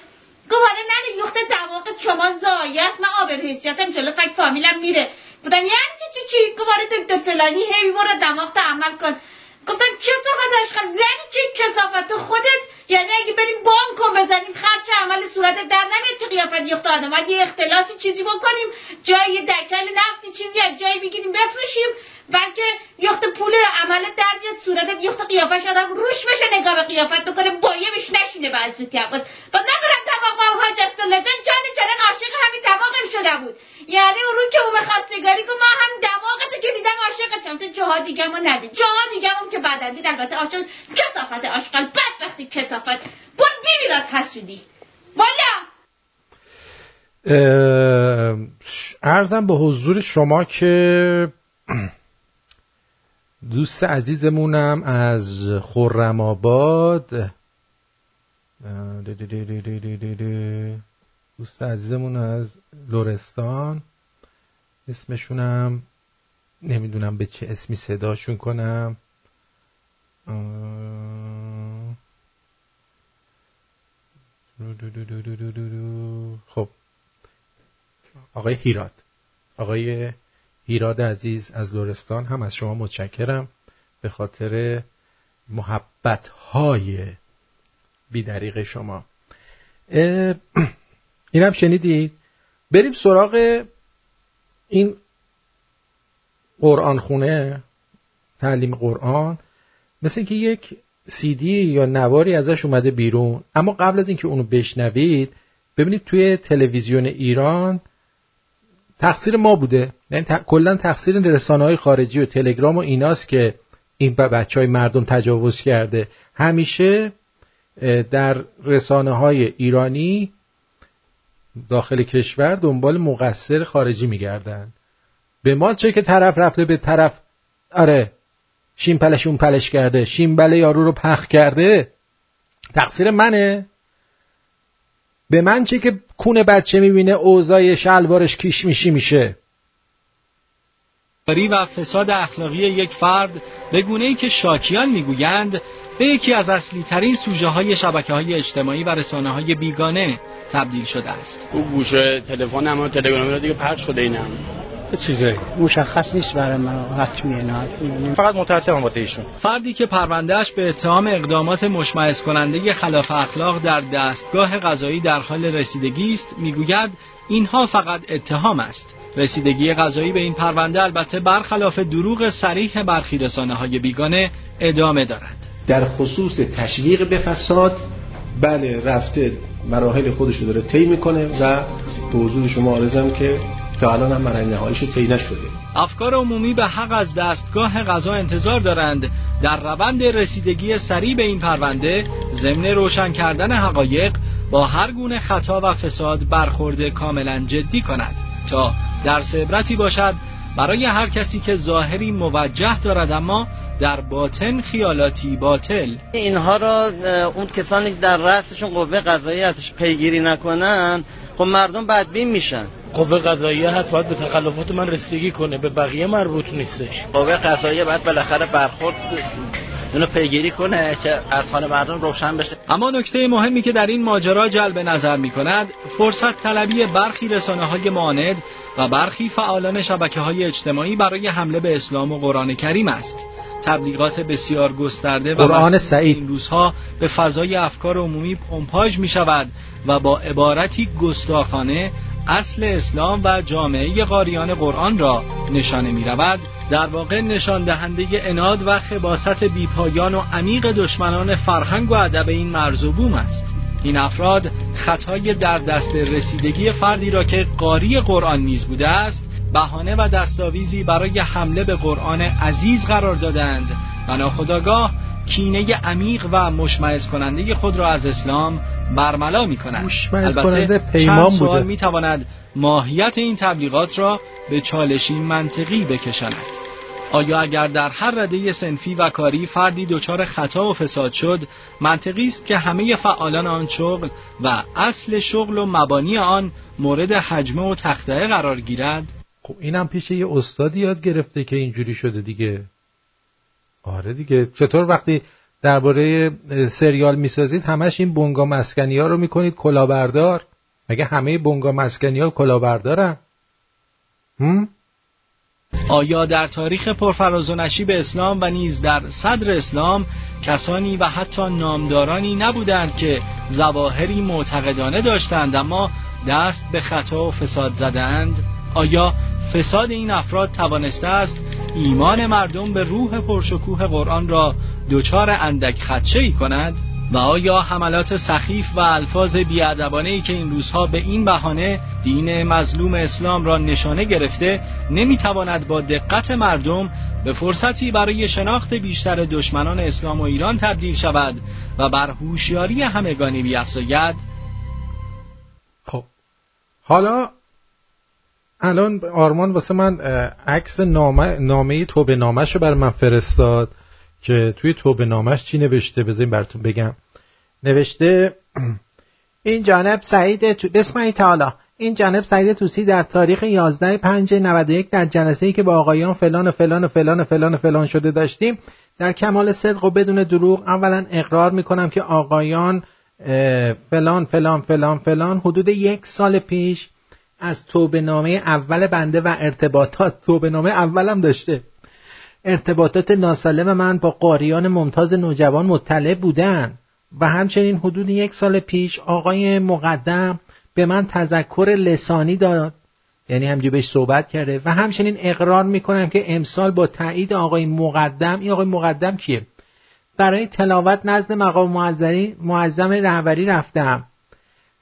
گفت آره نه یخت دماغت شما زایه است. من آبر حیثیتم جلو فک فامیلم میره. گفتم یعنی چی چی چی؟ گفت آره دکتر فلانی هی برو دماغ عمل کن. گفتم چه صافت عشقم زنی چی کسافت خودت یعنی اگه بریم بام کن بزنیم خرچ عمل صورت در نمیاد تو قیافت یخت آدم اگه اختلاسی چیزی بکنیم جای دکل نفتی چیزی از جایی بگیریم بفروشیم. بلکه یخت پول عمل در بیاد صورتت یخت قیافش آدم روش بشه نگاه به قیافت بکنه بایمش نشینه بعضی تیاباز و نبرن دماغ با حاج جان جان جان عاشق همین دماغم شده بود. یعنی اون رو که اون خواستگاری که ما هم دماغتو که دیدم عاشقشم تو جاها دیگه ما ندید. جاها دیگه هم که بعدا دید البته عاشق کسافت عاشقال بدبختی کسافت برو ببین از حسودی. والا! ارزم به حضور شما که دوست عزیزمونم از خرم آباد دوست عزیزمون از لورستان اسمشونم نمی‌دونم به چه اسمی صداشون کنم خب آقای هیراد آقای هیراد عزیز از لورستان هم از شما متشکرم به خاطر محبت های بیدریق شما. این هم شنیدید؟ بریم سراغ این قرآن خونه تعلیم قرآن. مثل اینکه یک سیدی یا نواری ازش اومده بیرون اما قبل از اینکه اونو بشنوید ببینید توی تلویزیون ایران تقصیر ما بوده. یعنی کلا تقصیر رسانه های خارجی و تلگرام و ایناست که این بچه های مردم تجاوز کرده. همیشه در رسانه های ایرانی داخل کشور دنبال مقصر خارجی میگردن. به ما چه که طرف رفته به طرف آره شیم پلشون پلش کرده شیم بله یارو رو پخ کرده. تقصیر منه. به من چه که کون بچه می‌بینه اوضای شلوارش کیش میشی میشه و فساد اخلاقی یک فرد به گونه ای که شاکیان می‌گویند به یکی از اصلی ترین سوژه های شبکه های اجتماعی و رسانه های بیگانه تبدیل شده است. او گوشه تلفن هم تلگرامی رو دیگه پخش شده اینم. چیزه مشخص نیست برای من حتمیه نه فقط متاسفم واسه ایشون. فردی که پروندهش به اتهام اقدامات مشمئز کننده خلاف اخلاق در دستگاه قضایی در حال رسیدگی است می‌گوید اینها فقط اتهام است. رسیدگی قضایی به این پرونده البته برخلاف دروغ صریح برخی رسانه های بیگانه ادامه دارد. در خصوص تشویق به فساد بله رفته مراحل خودش رو داره طی می‌کنه و به حضور شما آرزم که تا الان هم مراحل نهاییش طی نشده. افکار عمومی به حق از دستگاه قضا انتظار دارند. در روند رسیدگی سریع به این پرونده ضمن روشن کردن حقایق با هر گونه خطا و فساد برخورده کاملا جدی کند. تا درس عبرتی باشد برای هر کسی که ظاهری موجه دارد اما در باطن خیالاتی باطل. اینها را اون کسانی که در رأسشون قوه قضایی ازش پیگیری نکنن خب مردم بدبین میشن. قوه قضاییه هست باید به تخلفات من رسیدگی کنه. به بقیه مربوط نیستش. قوه قضاییه باید بالاخره برخورد اونو پیگیری کنه که از حال مردم روشن بشه. اما نکته مهمی که در این ماجرا جلب نظر می کند فرصت طلبی برخی رسانه های معاند و برخی فعالان شبکه های اجتماعی برای حمله به اسلام و قرآن کریم است. تبلیغات بسیار گسترده و قرآن سعید. این روزها به فضای افکار عمومی پمپاژ می شود و با عبارتی گستاخانه اصل اسلام و جامعه قاریان قرآن را نشانه می رود. در واقع نشان دهنده اناد و خباست بیپایان و عمیق دشمنان فرهنگ و ادب این مرز و بوم است. این افراد خطای در دست رسیدگی فردی را که قاری قرآن نیز بوده است بهانه و دستاویزی برای حمله به قرآن عزیز قرار دادند و ناخداگاه کینه عمیق و مشمعز کننده خود را از اسلام برملا می کنند البته پیمان چند سوال می تواند ماهیت این تبلیغات را به چالشی منطقی بکشاند. آیا اگر در هر رده سنفی و کاری فردی دچار خطا و فساد شد منطقی است که همه فعالان آن شغل و اصل شغل و مبانی آن مورد حجمه و تخته قرار گیرد؟ خب اینم پیش یه استادی یاد گرفته که اینجوری شده دیگه. آره دیگه. چطور وقتی درباره سریال می‌سازید همش این بونگا مسکنی ها رو می‌کنید کلاهبردار؟ مگه همه بونگا مسکنی ها کلاهبردارن؟ آیا در تاریخ پرفراز و نشیب اسلام و نیز در صدر اسلام کسانی و حتی نامدارانی نبودند که زواهری معتقدانه داشتند اما دست به خطا و فساد زدند؟ آیا فساد این افراد توانسته است ایمان مردم به روح پرشکوه قرآن را دچار اندک خدشه ای کند؟ و آیا حملات سخیف و الفاظ بیادبانه ای که این روزها به این بهانه دین مظلوم اسلام را نشانه گرفته نمی‌تواند با دقت مردم به فرصتی برای شناخت بیشتر دشمنان اسلام و ایران تبدیل شود و بر هوشیاری همگانی بیافزاید خب حالا الان آرمان واسه من عکس نامه نامه توبه نامش رو بر من فرستاد که توی توبه نامش چی نوشته؟ بذاریم براتون بگم. نوشته این جانب سعید تو... بسم تعالی. این جانب سعید توسی در تاریخ 11 5 91 در جلسه ای که با آقایان فلان و فلان و فلان و فلان و فلان شده داشتیم در کمال صدق و بدون دروغ اولا اقرار می‌کنم که آقایان فلان فلان فلان فلان حدود یک سال پیش از توبه نامه اول بنده و ارتباطات. توبه نامه اولم داشته. ارتباطات ناسالم من با قاریان ممتاز نوجوان مطلع بودن. و همچنین حدود یک سال پیش آقای مقدم به من تذکر لسانی داد. یعنی همجی بهش صحبت کرده. و همچنین اقرار می‌کنم که امسال با تایید آقای مقدم این آقای مقدم کیه؟ برای تلاوت نزد مقام معظم رهبری رفتم.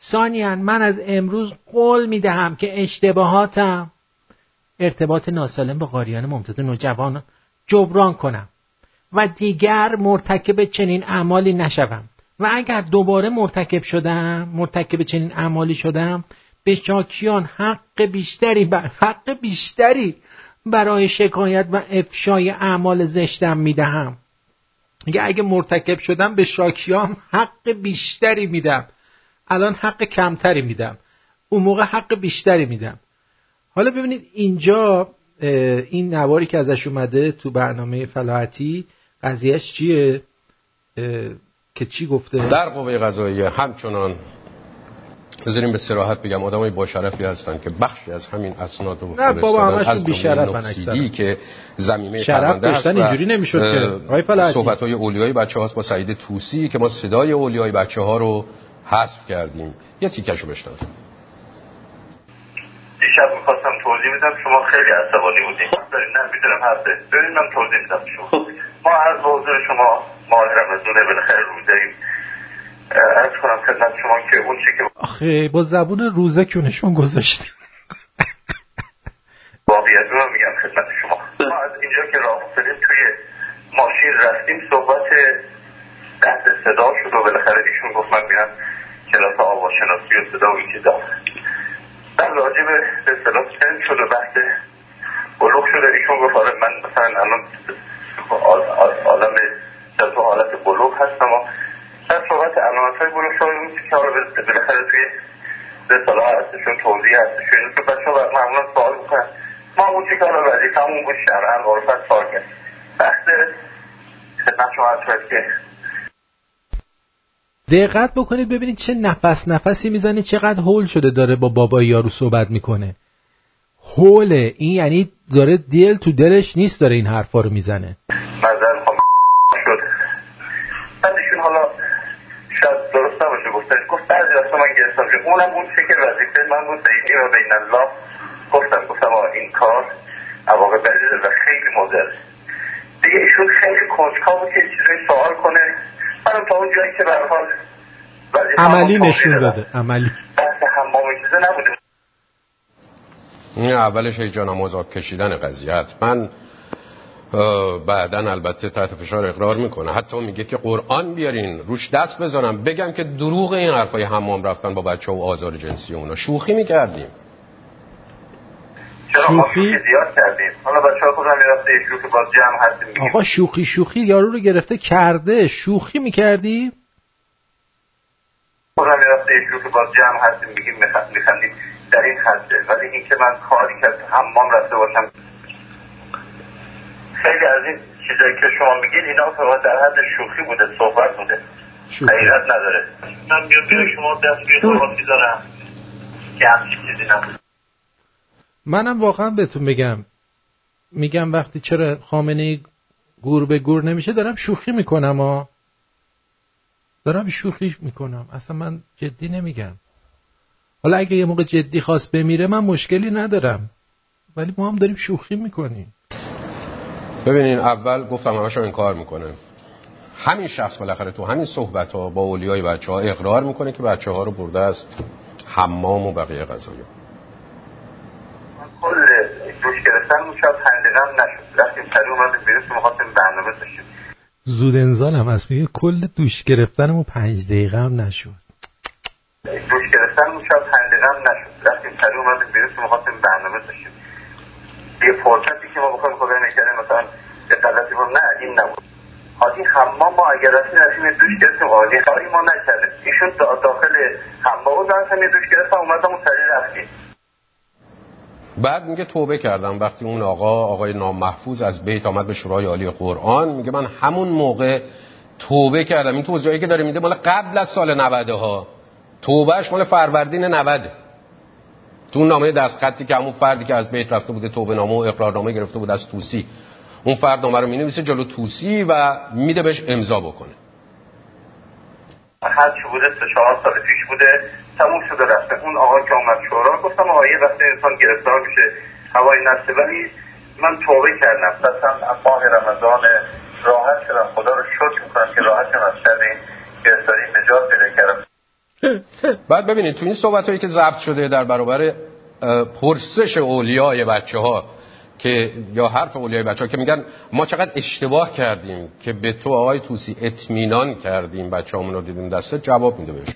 ثانیا من از امروز قول می‌دهم که اشتباهاتم ارتباط ناسالم با قاریان ممتاز نوجوان جبران کنم و دیگر مرتکب چنین اعمالی نشوم. و اگر دوباره مرتکب شدم مرتکب چنین اعمالی شدم به شاکیان حق بیشتری بر حق بیشتری برای شکایت و افشای اعمال زشتم می‌دهم. اگه مرتکب شدم به شاکیان حق بیشتری میدم. الان حق کمتری میدم. اون موقع حق بیشتری میدم. حالا ببینید اینجا این نواری که ازش اومده تو برنامه فلاحتی قضیهش چیه؟ که چی گفته؟ در قوه قضاییه همچنان بذاریم به سراحت بگم آدمای با شرفی هستن که بخشی از همین اسناد رو نه بابا همشون بی شرفن که زمینه شرف داشتن اینجوری نمی‌شد که. صحبت های اولیای بچه هاست با سعید توسی که ما صدای اولیای بچه ها رو حذف کردیم. یه تیکشو بشنم دیشب می‌خواستم توضیح میدم شما خیلی عصبانی بودیم داریم نه می‌دونم هسته ببین من توضیح میدم. شما. ما از حضور شما ماه رمزونه بالاخره روزه از کنم خدمت شما که اون چی که آخه با زبون روزه کونشون گذاشته؟ واقعیت رو میگم خدمت شما. ما از اینجا که راه افتادیم توی ماشین رفتیم. صحبت دست صدا شد و بالاخره ایشون گفت من میرم کلاس آواشناسی و صدا و این چیزا بعد راجع به به صدا سن شد و بحث بلوغ شده ایشون گفت آره من مثلا الان آدم در تو حالت بلوغ هستم و در صحبت علامت های بلوغ شده اون که حالا بالاخره توی رساله هستشون توضیح هستشون. که بچه ها معمولا سوال می‌کنن ما اون چی که حالا وظیفمون بود شرعا عرفت سوال کرد. بحث خدمت شما که دقت بکنید ببینید چه نفس نفسی می‌زنه چقدر هول شده داره با بابای یارو صحبت می‌کنه. هوله این یعنی داره دل تو دلش نیست داره این حرفا رو می‌زنه. مزل شد. بعدشون حالا شاید درست نباشه گفتش گفت بعضی وقتا من گرفتم. اونم اون فکر وظیفه من بود بینی و بین الله گفتم گفتم این کار عواقع بدیده و خیلی مضر. دیگه ایشون خیلی کنجکا بود که چیزایی سوال کنه. منم تا اون جایی که برحال عملی نشون داده عملی. نبوده. این اولش هیجان مذاب کشیدن قضیت من بعدا البته تحت فشار اقرار می‌کنه. حتی میگه که قرآن بیارین روش دست بزنم. بگم که دروغ این حرفای حمام رفتن با بچه و آزار جنسی اونا. شوخی می‌کردیم. شوخی؟ زیاد کردیم؟ حالا بچه ها خودم می‌رفته شوخی باز جمع هستیم آقا شوخی شوخی یارو رو گرفته کرده. شوخی می‌کردی؟ خودم می‌رفته شوخی باز جمع هستیم میگیم میخندیم. در این حده ولی این که من کاری که حمام رفته باشم. خیلی از این چیزایی که شما میگید اینا فقط در حد شوخی بوده صحبت بوده. حقیقت نداره. من بیام بیام شما دست روی صحبت می‌ذارم که همچین چیزی نبود. منم واقعا بهتون میگم. میگم وقتی چرا خامنه گور به گور نمیشه دارم شوخی می‌کنم ها دارم شوخی می‌کنم. اصلا من جدی نمیگم. حالا اگه یه موقع جدی خواست بمیره من مشکلی ندارم. ولی ما هم داریم شوخی می‌کنیم. ببینین اول گفتم همشون این کار می‌کنه. همین شخص بالاخره تو همین صحبت ها با اولیای بچه ها اقرار می‌کنه که بچه ها رو برده است حمام و بقیه غذایا کل دوش گرفتن اون شب پنج نشد. رفتیم سری اومدیم بیرون مخواستیم برنامه داشتیم زود انزال هم هست. میگه کل دوش گرفتنمون پنج دقیقه هم نشد. دوش گرفتن اون شب هم نشد. رفتیم سری اومدیم بیرون مخواستیم برنامه داشتیم یه فرصتی که ما بخوایم خدا نکردیم مثلا یه غلطی نه این نبود. حاجی حمام ما اگر رفتیم رفتیم دوش گرفتیم. عالی کاری ما نکردیم ایشون داخل حمام بود رفتم یه دوش گرفتم اومدم اون سریع رفتیم. بعد میگه توبه کردم. وقتی اون آقا آقای نامحفوظ از بیت آمد به شورای عالی قرآن میگه من همون موقع توبه کردم. این توضیحی که داره میده مال قبل از سال 90 ها توبهش مال فروردین 90 تو نامه دستخطی که همون فردی که از بیت رفته بوده توبه نامه و اقرارنامه گرفته بود از توسی اون فرد نامه رو می‌نویسه جلو توسی و میده بهش امضا بکنه. هر چی بوده سه چهار سال پیش بوده تموم شده رفته. اون آقا که اومد شورا گفتم آقا یه وقت انسان گرفتار میشه هوای نفسه ولی من توبه کردم. مثلا ماه رمضان راحت شدم. خدا رو شکر می‌کنم که راحت شدم از شر این گرفتاری نجات پیدا کردم. بعد ببینید تو این صحبت هایی که ضبط شده در برابر پرسش اولیای بچه ها که یا حرف اولیای بچه که میگن ما چقدر اشتباه کردیم که به تو آقای توسی اطمینان کردیم بچه همون رو دیدیم دسته جواب میده بهش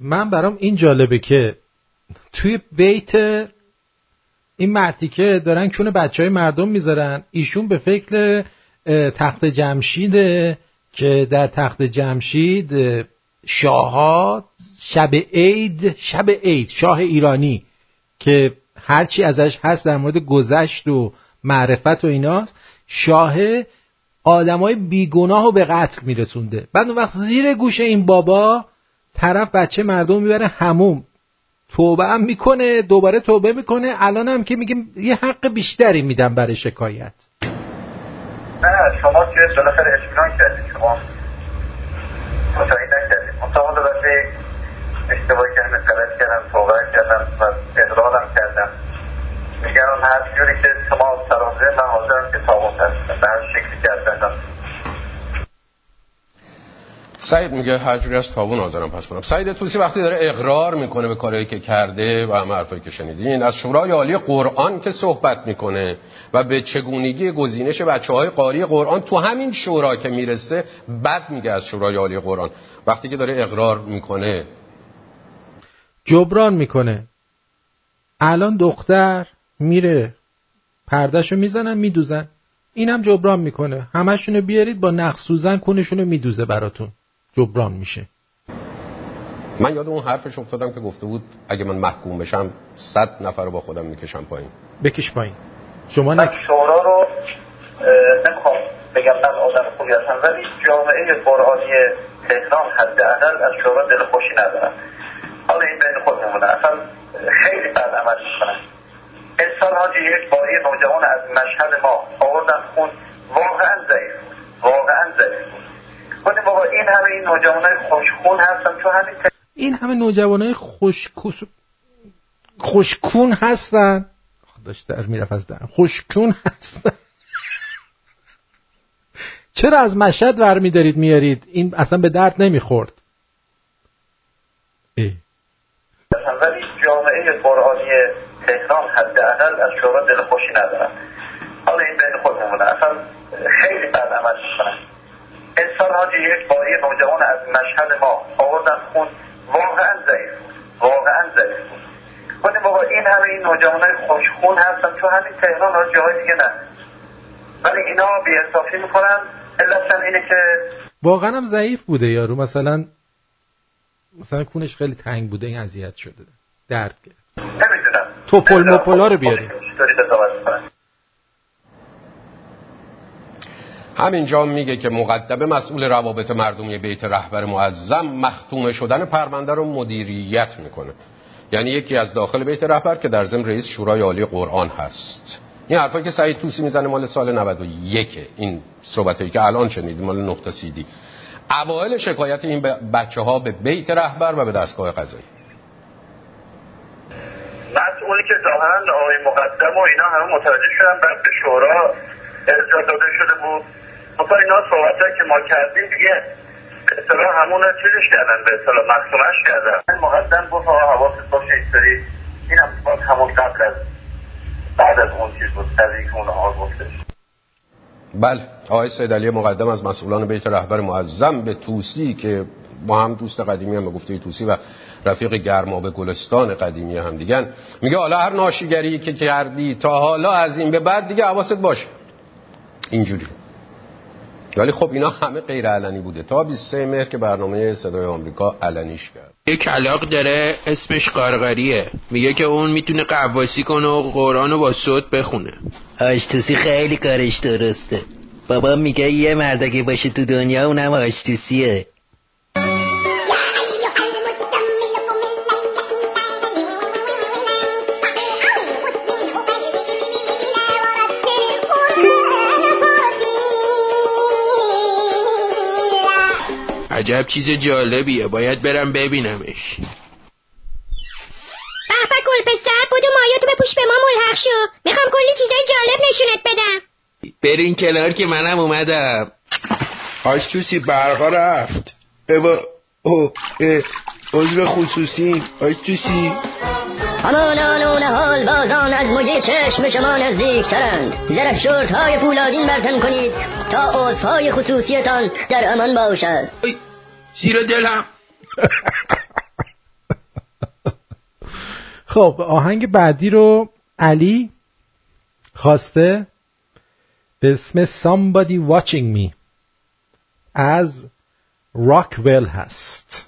من برام این جالبه که توی بیت این مرتیکه دارن چون بچه های مردم می‌ذارن ایشون به فکر تخت جمشیده که در تخت جمشید شاهها شب عید شب عید شاه ایرانی که هرچی ازش هست در مورد گذشت و معرفت و ایناست شاه آدمای بیگناه رو به قتل میرسونده. بعد اون وقت زیر گوش این بابا طرف بچه مردم می‌بره هموم. توبه هم می‌کنه دوباره توبه می‌کنه. الان هم که میگیم یه حق بیشتری میدم برای شکایت. نه شما که بالاخره اطمینان کردید. شما مطمئن نکردید. دلنده اشتباهی کردم غلط کردم توبه کردم و اقرارم کردم. اون هر جوری که شما سرازه من حاضرم که تابوت هستم به هر شکلی کردم سعید میگه هر جوری از حاضرم پس کنم سعید توسی وقتی داره اقرار می‌کنه به کارهایی که کرده و همه حرفایی که شنیدین از شورای عالی قرآن که صحبت می‌کنه و به چگونگی گزینش بچه های قاری قرآن تو همین شورا که می‌رسه بد میگه از شورای عالی قرآن. وقتی که داره اقرار می‌کنه جبران می‌کنه. الان دختر میره پردهشو می‌زنن میدوزن. اینم جبران می‌کنه. همشونو بیارید با نقص سوزن کنشونو میدوزه براتون. جبران میشه. من یاد اون حرفش افتادم که گفته بود اگه من محکوم بشم صد نفر رو با خودم می‌کشم پایین. بکش پایین. شما نک شورا رو نمی‌خوام بگم من آدم خوبی هستم ولی جامعه قرآنی تهران حداقل از شورا دلخوشی ندارم. حالا این بین خود مونه اصلا خیلی بد عمل می‌کنن انسان حاجی یک باری نوجوان از مشهد ما آوردن خون واقعا ضعیف واقعا ضعیف گفتیم بابا این همه این نوجوان های خوشخون هستن تو این همه نوجوان های خوشکون هستن. داشت در می‌رفت از دارم خوشکون هستن. چرا از مشهد ور میدارید میارید این اصلا به درد نمی‌خورد. ولی جامعه قرآنی تهران حداقل از شورا دلخوشی ندارن حالا این بین خود مونه اصلا خیلی بد عمل می‌کنن. انسان حاجی یک باری نوجوان از مشهد ما آوردن خون واقعا ضعیف واقعا ضعیف بود. گفتیم بابا این همه این نوجوان های خوشخون هستن تو همین تهران ها جاهای دیگه نه. ولی اینا بی انصافی می‌کنن علتشم اینه که واقعا هم ضعیف بوده یارو. مثلا مثلا کونش خیلی تنگ بوده این اذیت شده. درد گرفت. نمی‌دونم. توپل مپلا رو بیاریم. همینجا میگه که مقدمه مسئول روابط مردمی بیت رهبر معظم مختوم شدن پرونده رو مدیریت می‌کنه. یعنی یکی از داخل بیت رهبر که در ضمن رئیس شورای عالی قرآن هست. این حرفایی که سعید توسی می‌زنه مال سال 91 این صحبتایی که الان شنیدیم مال نقطه سیدی اوایل شکایت این بچه ها به بیت رهبر و به دستگاه قضایی. مسئولی که ظاهرا آقای مقدم و اینا همه متوجه شدن بعد به شورا ارجاع داده شده بود. مثلا اینا صحبت که ما کردیم دیگه به اصطلاح همون چیزش کردن به اصطلاح مختومش کردن. مقدم گفت آقا حواست باشه اینطوری این هم باز همون قبل از بعد از اون چیز بود از اینکه اون آقا گفتش. بله. آقای سید علی مقدم از مسئولان بیت رهبر معظم به توسی که با هم دوست قدیمی هم گفته توسی و رفیق گرما به گلستان قدیمی هم دیگن. میگه حالا هر ناشیگری که کردی تا حالا از این به بعد دیگه حواست باشه. اینجوری. ولی خب اینا همه غیر علنی بوده. تا 23 مهر که برنامه صدای آمریکا علنیش کرد. یک علاق داره اسمش قارقاریه. میگه که اون می‌تونه قواسی کنه و قرآن با صوت بخونه. آشتوسی خیلی کارش درسته. بابا میگه یه مردگی باشه تو دنیا اونم آشتوسیه. عجب چیز جالبیه. باید برم ببینمش. بحبه گل پسر بودو مایاتو بپوش به ما ملحق شو. می‌خوام کلی چیزای جالب نشونت بدم. برین کنار که منم اومدم. آشتوسی برقا رفت. ایوا او عضو خصوصی. آشتوسی همان آن حال بازان از مجه چشم شما نزدیکترند. زرف شورت های پولادین برتن کنید تا عضوهای خصوصیتان در امان باشد. زیر دلم. خب آهنگ بعدی رو علی خواسته. به اسم Somebody Watching Me از راکویل هست.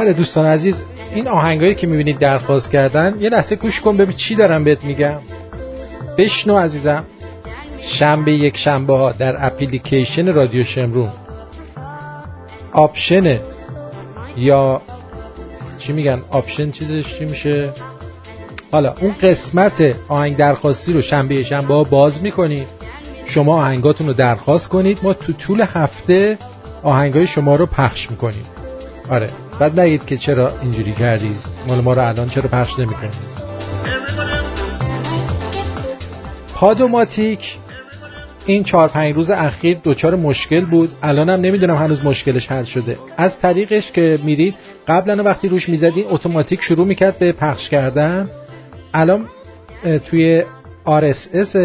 بله دوستان عزیز این آهنگایی که می‌بینید درخواست کردن یه لحظه گوش کن ببین چی دارم بهت میگم. بشنو عزیزم. شنبه یک شنبه ها در اپلیکیشن رادیو شمرون. option یا چی میگن؟ option چیزش چی میشه؟ حالا اون قسمت آهنگ درخواستی رو شنبه شنبه ها باز می‌کنید شما آهنگاتون رو درخواست کنید. ما تو طول هفته آهنگای شما رو پخش می‌کنیم. آره. بعد نگید که چرا اینجوری کردی مال ما رو الان چرا پخش نمی‌کنید؟ پادوماتیک. این چهار پنج روز اخیر دچار مشکل بود. الانم نمی‌دونم هنوز مشکلش حل شده. از طریقش که میرید قبلا وقتی روش می‌زدین اتوماتیک شروع می‌کرد به پخش کردن. الان توی RSS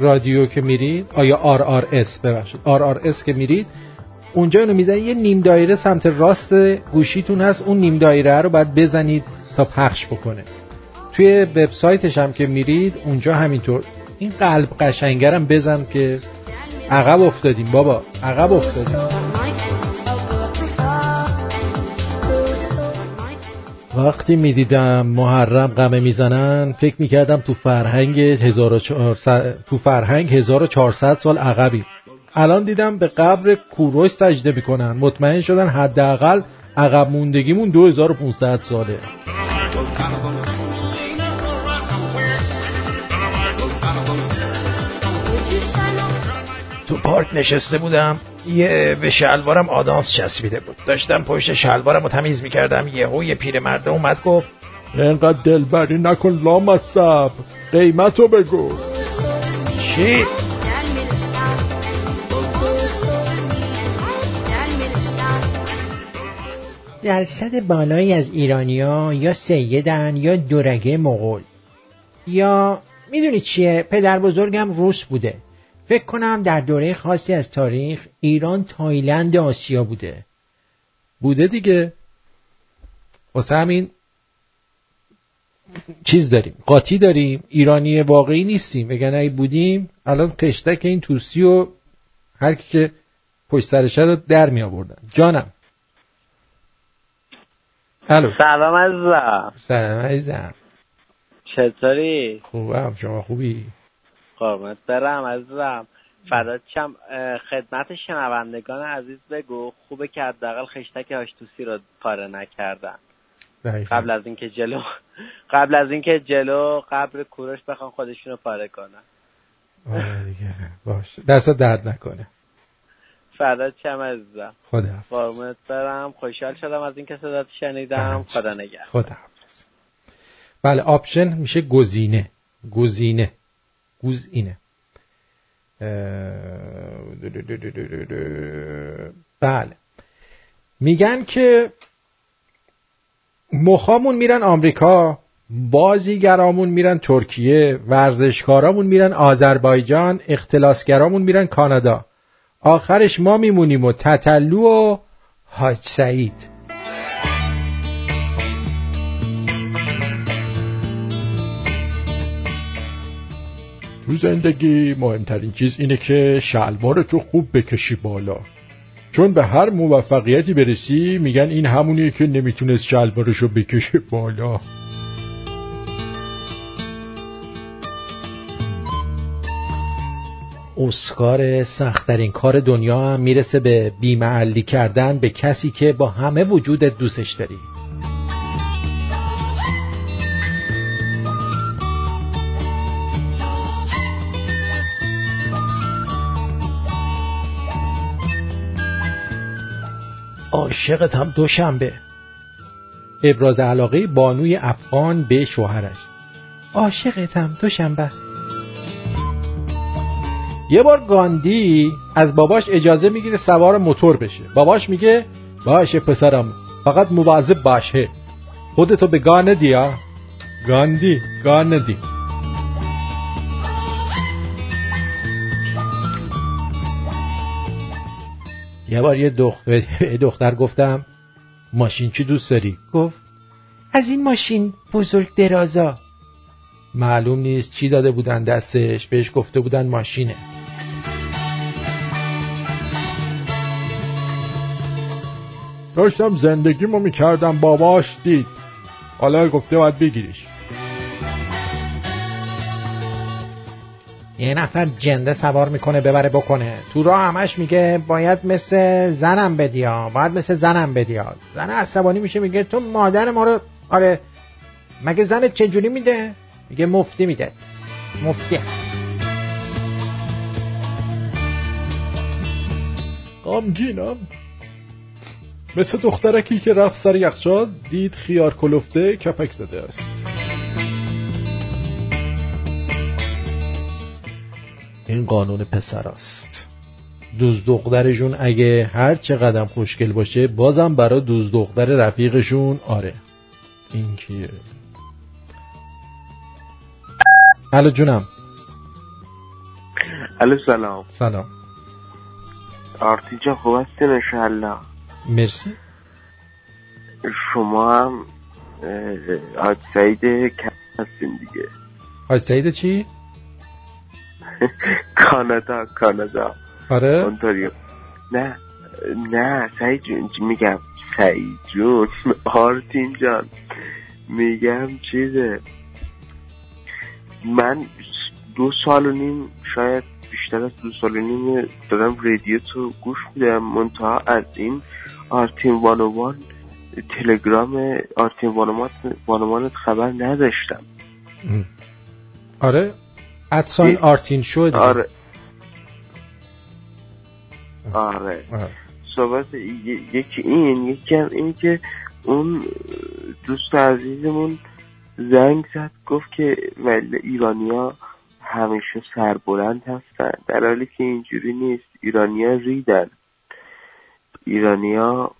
رادیو که میرید آیا RRS ببخشید. RRS که میرید اونجا اینو می‌زنید یه نیم دایره سمت راست گوشیتون هست اون نیم دایره رو باید بزنید تا پخش بکنه. توی وبسایتش هم که میرید اونجا همینطور. این قلب قشنگرم بزن که عقب افتادیم بابا عقب افتادیم. وقتی می‌دیدم محرم قمه می‌زنن فکر می‌کردم تو فرهنگ 1400 تو فرهنگ 1400 سال عقبی الان دیدم به قبر کوروش سجده می‌کنن. مطمئن شدن حداقل عقب موندگیمون 2500 ساله. تو پارک نشسته بودم یه به شلوارم آدامس چسبیده بود. داشتم پشت شلوارم رو تمیز می‌کردم. یهو یه پیرمرد اومد گفت اینقدر دلبری نکن لامصب قیمتو بگو. چی؟ درصد بالایی از ایرانیا یا سیدن یا دورگه مغول. یا می‌دونی چیه؟ پدر بزرگم روس بوده. فکر کنم در دوره خاصی از تاریخ ایران تایلند آسیا بوده. بوده دیگه. واسه همین چیز داریم. قاطی داریم. ایرانی واقعی نیستیم. وگرنه اگه بودیم الان خشتک این توسی و هر کی که پشت سرشه رو در می آوردن جانم. الو. سلام عزیزم. سلام عزیزم. چطوری؟ خوبم. شما خوبی؟ قربونت برم عزیزم. فدات شم اه، خدمت شنوندگان عزیز بگو. خوبه که حداقل خشتک هاشتوسی رو پاره نکردن. دقیقاً. قبل از اینکه جلو قبل از اینکه جلو قبر کوروش بخوان خودشونو پاره کنن. آره دیگه. باشه دست درد نکنه. فدات شم عزیزم. خدا قربونت برم. خوشحال شدم از اینکه صدات شنیدم. خدا نگهدار. خدا حافظ. بله option میشه گزینه. گزینه. گزینه. بله. میگن که مخامون میرن آمریکا بازیگرامون میرن ترکیه ورزشکارامون میرن آذربایجان اختلاسگرامون میرن کانادا. آخرش ما میمونیم و تتلو و حاج سعید. تو زندگی مهمترین چیز اینه که شلوار تو خوب بکشی بالا. چون به هر موفقیتی برسی میگن این همونیه که نمی‌تونست شلوارشو بکشه بالا. اسکار سختترین کار دنیا هم می‌رسه به بیمعلی کردن به کسی که با همه وجودت دوستش داری. عاشقتم دوشنبه. ابراز علاقه بانوی افغان به شوهرش. عاشقتم دوشنبه. یه بار گاندی از باباش اجازه می‌گیره سوار موتور بشه. باباش میگه باشه پسرم فقط مواظب باشه. خودتو به گان ندی ها گاندی گان ندی. یه بار یه دختر, دختر گفتم ماشین چی دوست داری؟ گفت از این ماشین بزرگ درازا. معلوم نیست چی داده بودن دستش بهش گفته بودن ماشینه. داشتم زندگیمو می‌کردم باباش دید. حالا گفته باید بگیریش. یه نفر جنده سوار می‌کنه ببره بکنه. تو راه همش میگه باید مثل زنم بدیا باید مثل زنم بدیا. زن عصبانی میشه میگه تو مادر ما رو آره مگه زنت چجوری میده؟ میگه مفتی میده. مفتی. غمگینم. مثل دخترکی که رفت سر یخچال دید خیار کلفته کپک زده است. این قانون پسراست دوز دخترشون اگه هر چه قدم خوشگل باشه بازم برای دوز دختر رفیقشون. آره. این کیه؟ الو جونم. الو سلام. سلام. آرتی جان خوب هستین انشالله مرسی. شما هم حاج سعید کم هستین دیگه. حاج سعید چی؟ کانادا کانادا. آره. اونتاریو نه نه سعید جون میگم؟ سعید جون آرتین جان میگم چیزه. من دو سال و نیم شاید بیشتر از دو سال و نیم دارم رادیو تو گوش میدم. منتها از این آرتین وانوان تلگرام آرتین وانوان وانوانت خبر نداشتم. آره ادسان آرتین دیگه. آره. آره. آره. صحبت یکی این یکی هم این که اون دوست عزیزمون زنگ زد گفت که ولی ایرانیا همیشه سربلند هستن. در حالی که اینجوری نیست. ایرانیا ریدن. ایرانیا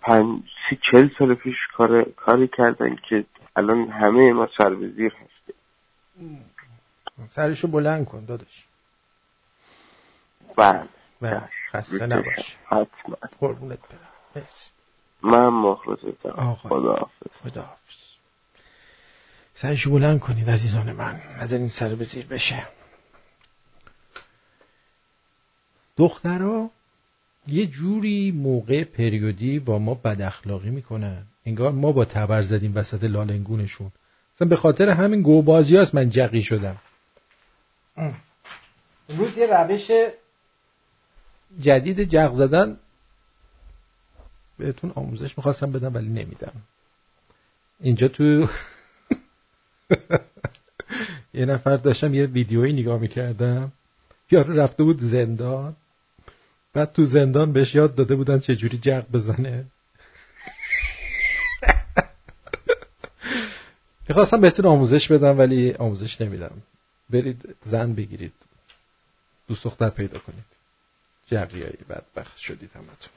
پنج سی چل سال پیش کار کاری کردن که الان همه ما سر به زیر هستیم. سرشو بلند کن داداش. بله. بله خسته نباش حتما. قربونت برم. مرسی. من مخلصتم. خدا خدا سرشو بلند کنید عزیزان من از این سر به زیر بشه. دخترها یه جوری موقع پریودی با ما بد اخلاقی می‌کنن انگار ما با تبر زدیم وسط لالنگونشون. مثلا به خاطر همین گوبازی هست من جقی شدم. امروز یه روش جدید جق زدن بهتون آموزش می‌خواستم بدم ولی نمیدم. اینجا تو یه نفر داشتم یه ویدیویی نگاه می‌کردم. یارو رفته بود زندان. بعد تو زندان بهش یاد داده بودن چجوری جق بزنه. می‌خواستم بهتون آموزش بدم ولی آموزش نمیدم. برید زن بگیرید. دوست دختر پیدا کنید. جقیایی بدبخت شدید همتون.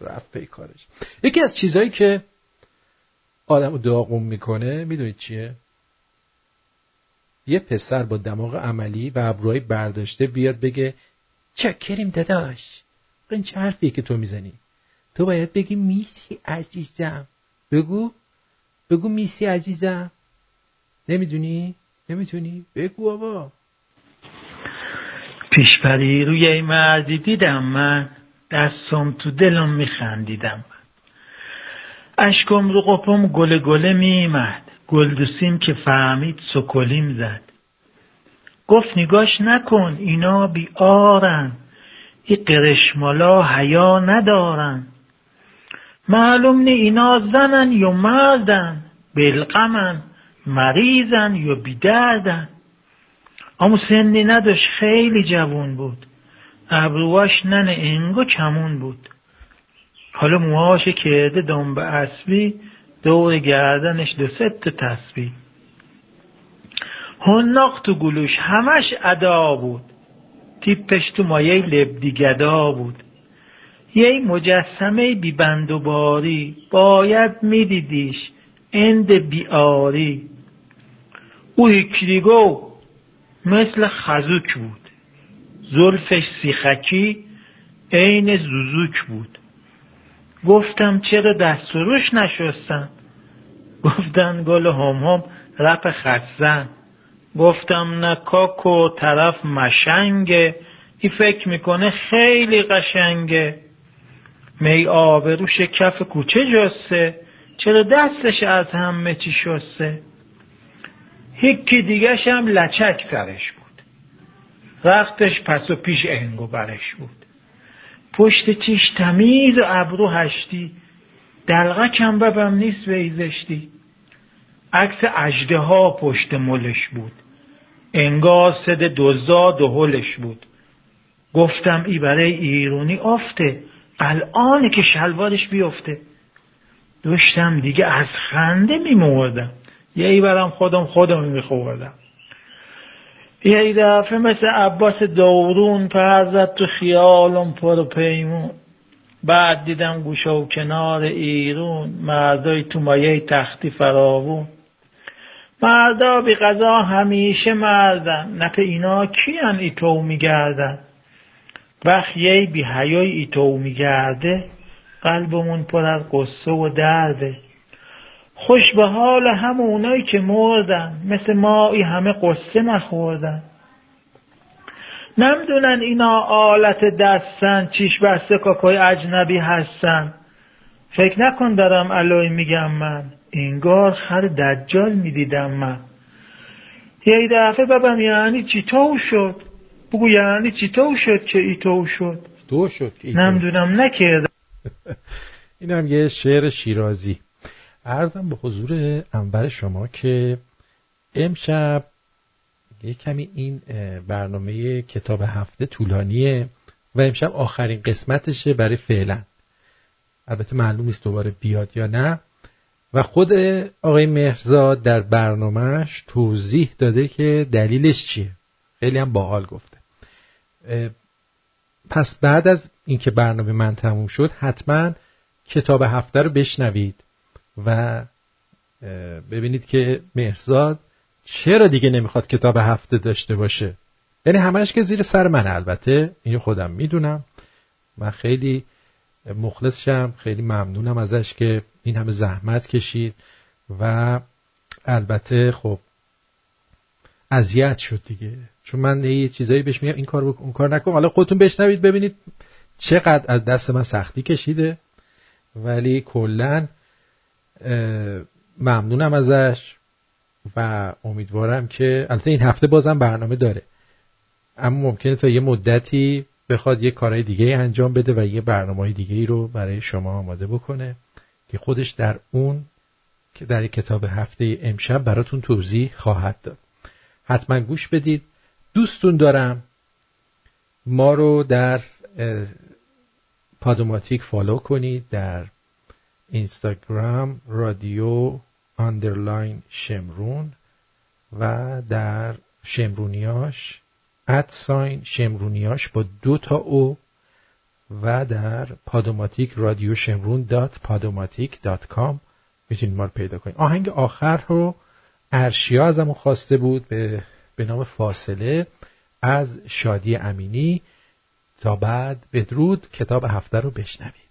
رفت پی کارش. یکی از چیزهایی که آدم داغون می‌کنه می‌دونید چیه؟ یه پسر با دماغ عملی و ابروهای برداشته بیاد بگه چکریم داداش. این چه حرفیه که تو می‌زنی؟ تو باید بگی میسی عزیزم. بگو. بگو میسی عزیزم. نمی‌دونی؟ نمی‌تونی؟ بگو بابا. پیشپری روی این مردی دیدم من. دستم تو دلم میخندیدم. اشکم رو قپم گله گله میمد گلدوسیم که فهمید سکلیم زد. گفت نگاش نکن اینا بیارن. ای قرشمالا حیا ندارن. معلوم نی اینا زنن یا مردن بلغمن مریضن یا بیدردن. اما سنی نداشت خیلی جوون بود. ابروهاش ننه انگو کمون بود. حالا موهاش کرده دنبه اسبی دور گردنش دو ست تسبیح. هناق تو گلوش همش ادا بود. تیپش تو مایه لبدی گدا بود. یه مجسمه بی بند و باری باید میدیدیش اند بیاری. او هیکلیگو مثل خزوک بود. زلفش سیخکی عین زوزوک بود. گفتم چرا دست روش نشستم گفتن گل هم هم رپ خزن. گفتم نه طرف مشنگه ای فکر می‌کنه خیلی قشنگه. می آبروش کف کوچه جسته چرا دستش از همه چی شسته؟ هیکی دیگش هم لچک سرش بود. رختش پس و پیش انگو برش بود. پشت چیش تمیز و ابرو هشتی دلغه کم ببم نیست ویزشتی عکس اجده ها پشت ملش بود. انگار صد دوزاد و هلش بود. گفتم ای برای ایرونی افته الان که شلوارش بیفته. داشتم دیگه از خنده میمردم یه ای برم خودم خودم میخوردم یه دفعه مثل عباس دورون پر زد تو خیالم پر و پیمون. بعد دیدم گوشه و کنار ایرون مردای تو مایه تختی فراوون. مردا بی قضا همیشه مردن. نپ اینا کیان ایتو میگردن؟ وقت یه بی حیای ایتو میگرده قلبمون پر از قصه و درده. خوش به حال همونایی که مردن مثل ما ای همه قصه نخوردن. نمی‌دونن اینا آلت دستن چیش بسته کاکای اجنبی هستن. فکر نکن دارم علوی میگم من. انگار خر دجال می‌دیدم من. یه دفعه بابم یعنی چی تو شد؟ بگو یعنی چی تو شد که ای تو شد؟ دو شد که نمی‌دونم نکردم. این هم یه شعر شیرازی. ارزم به حضور انور شما که امشب یه کمی این برنامه کتاب هفته طولانیه و امشب آخرین قسمتشه برای فعلا. البته معلوم نیست دوباره بیاد یا نه. و خود آقای مهرزاد در برنامهش توضیح داده که دلیلش چیه. خیلی هم باحال گفته. پس بعد از اینکه برنامه من تموم شد حتما کتاب هفته رو بشنوید و ببینید که مهرزاد چرا دیگه نمی‌خواد کتاب هفته داشته باشه. یعنی همش که زیر سر من البته اینو خودم می‌دونم. من خیلی مخلصشم. خیلی ممنونم ازش که این همه زحمت کشید و البته خب اذیت شد دیگه. چون من یه چیزایی بهش میگم این کار بکن اون کار نکن. حالا خودتون بشنوید ببینید چقدر از دست من سختی کشیده. ولی کلا ممنونم ازش و امیدوارم که البته این هفته بازم برنامه داره. اما ممکنه تا یه مدتی بخواد یه کارهای دیگه انجام بده و یه برنامه دیگه ای رو برای شما آماده بکنه که خودش در اون که در کتاب هفته امشب براتون توضیح خواهد داد. حتما گوش بدید. دوستون دارم. ما رو در Podomatic follow کنید در اینستاگرام رادیو underline شمرون و در شمرونیاش at sign شمرونیاش با دو تا O و در Podomatic رادیو شمرون dot Podomatic dot com می‌تونید ما رو پیدا کنید. آهنگ آخر رو ارشیا ازمون خواسته بود به, به نام فاصله از شادی امینی. تا بعد بدرود. کتاب هفته رو بشنوید.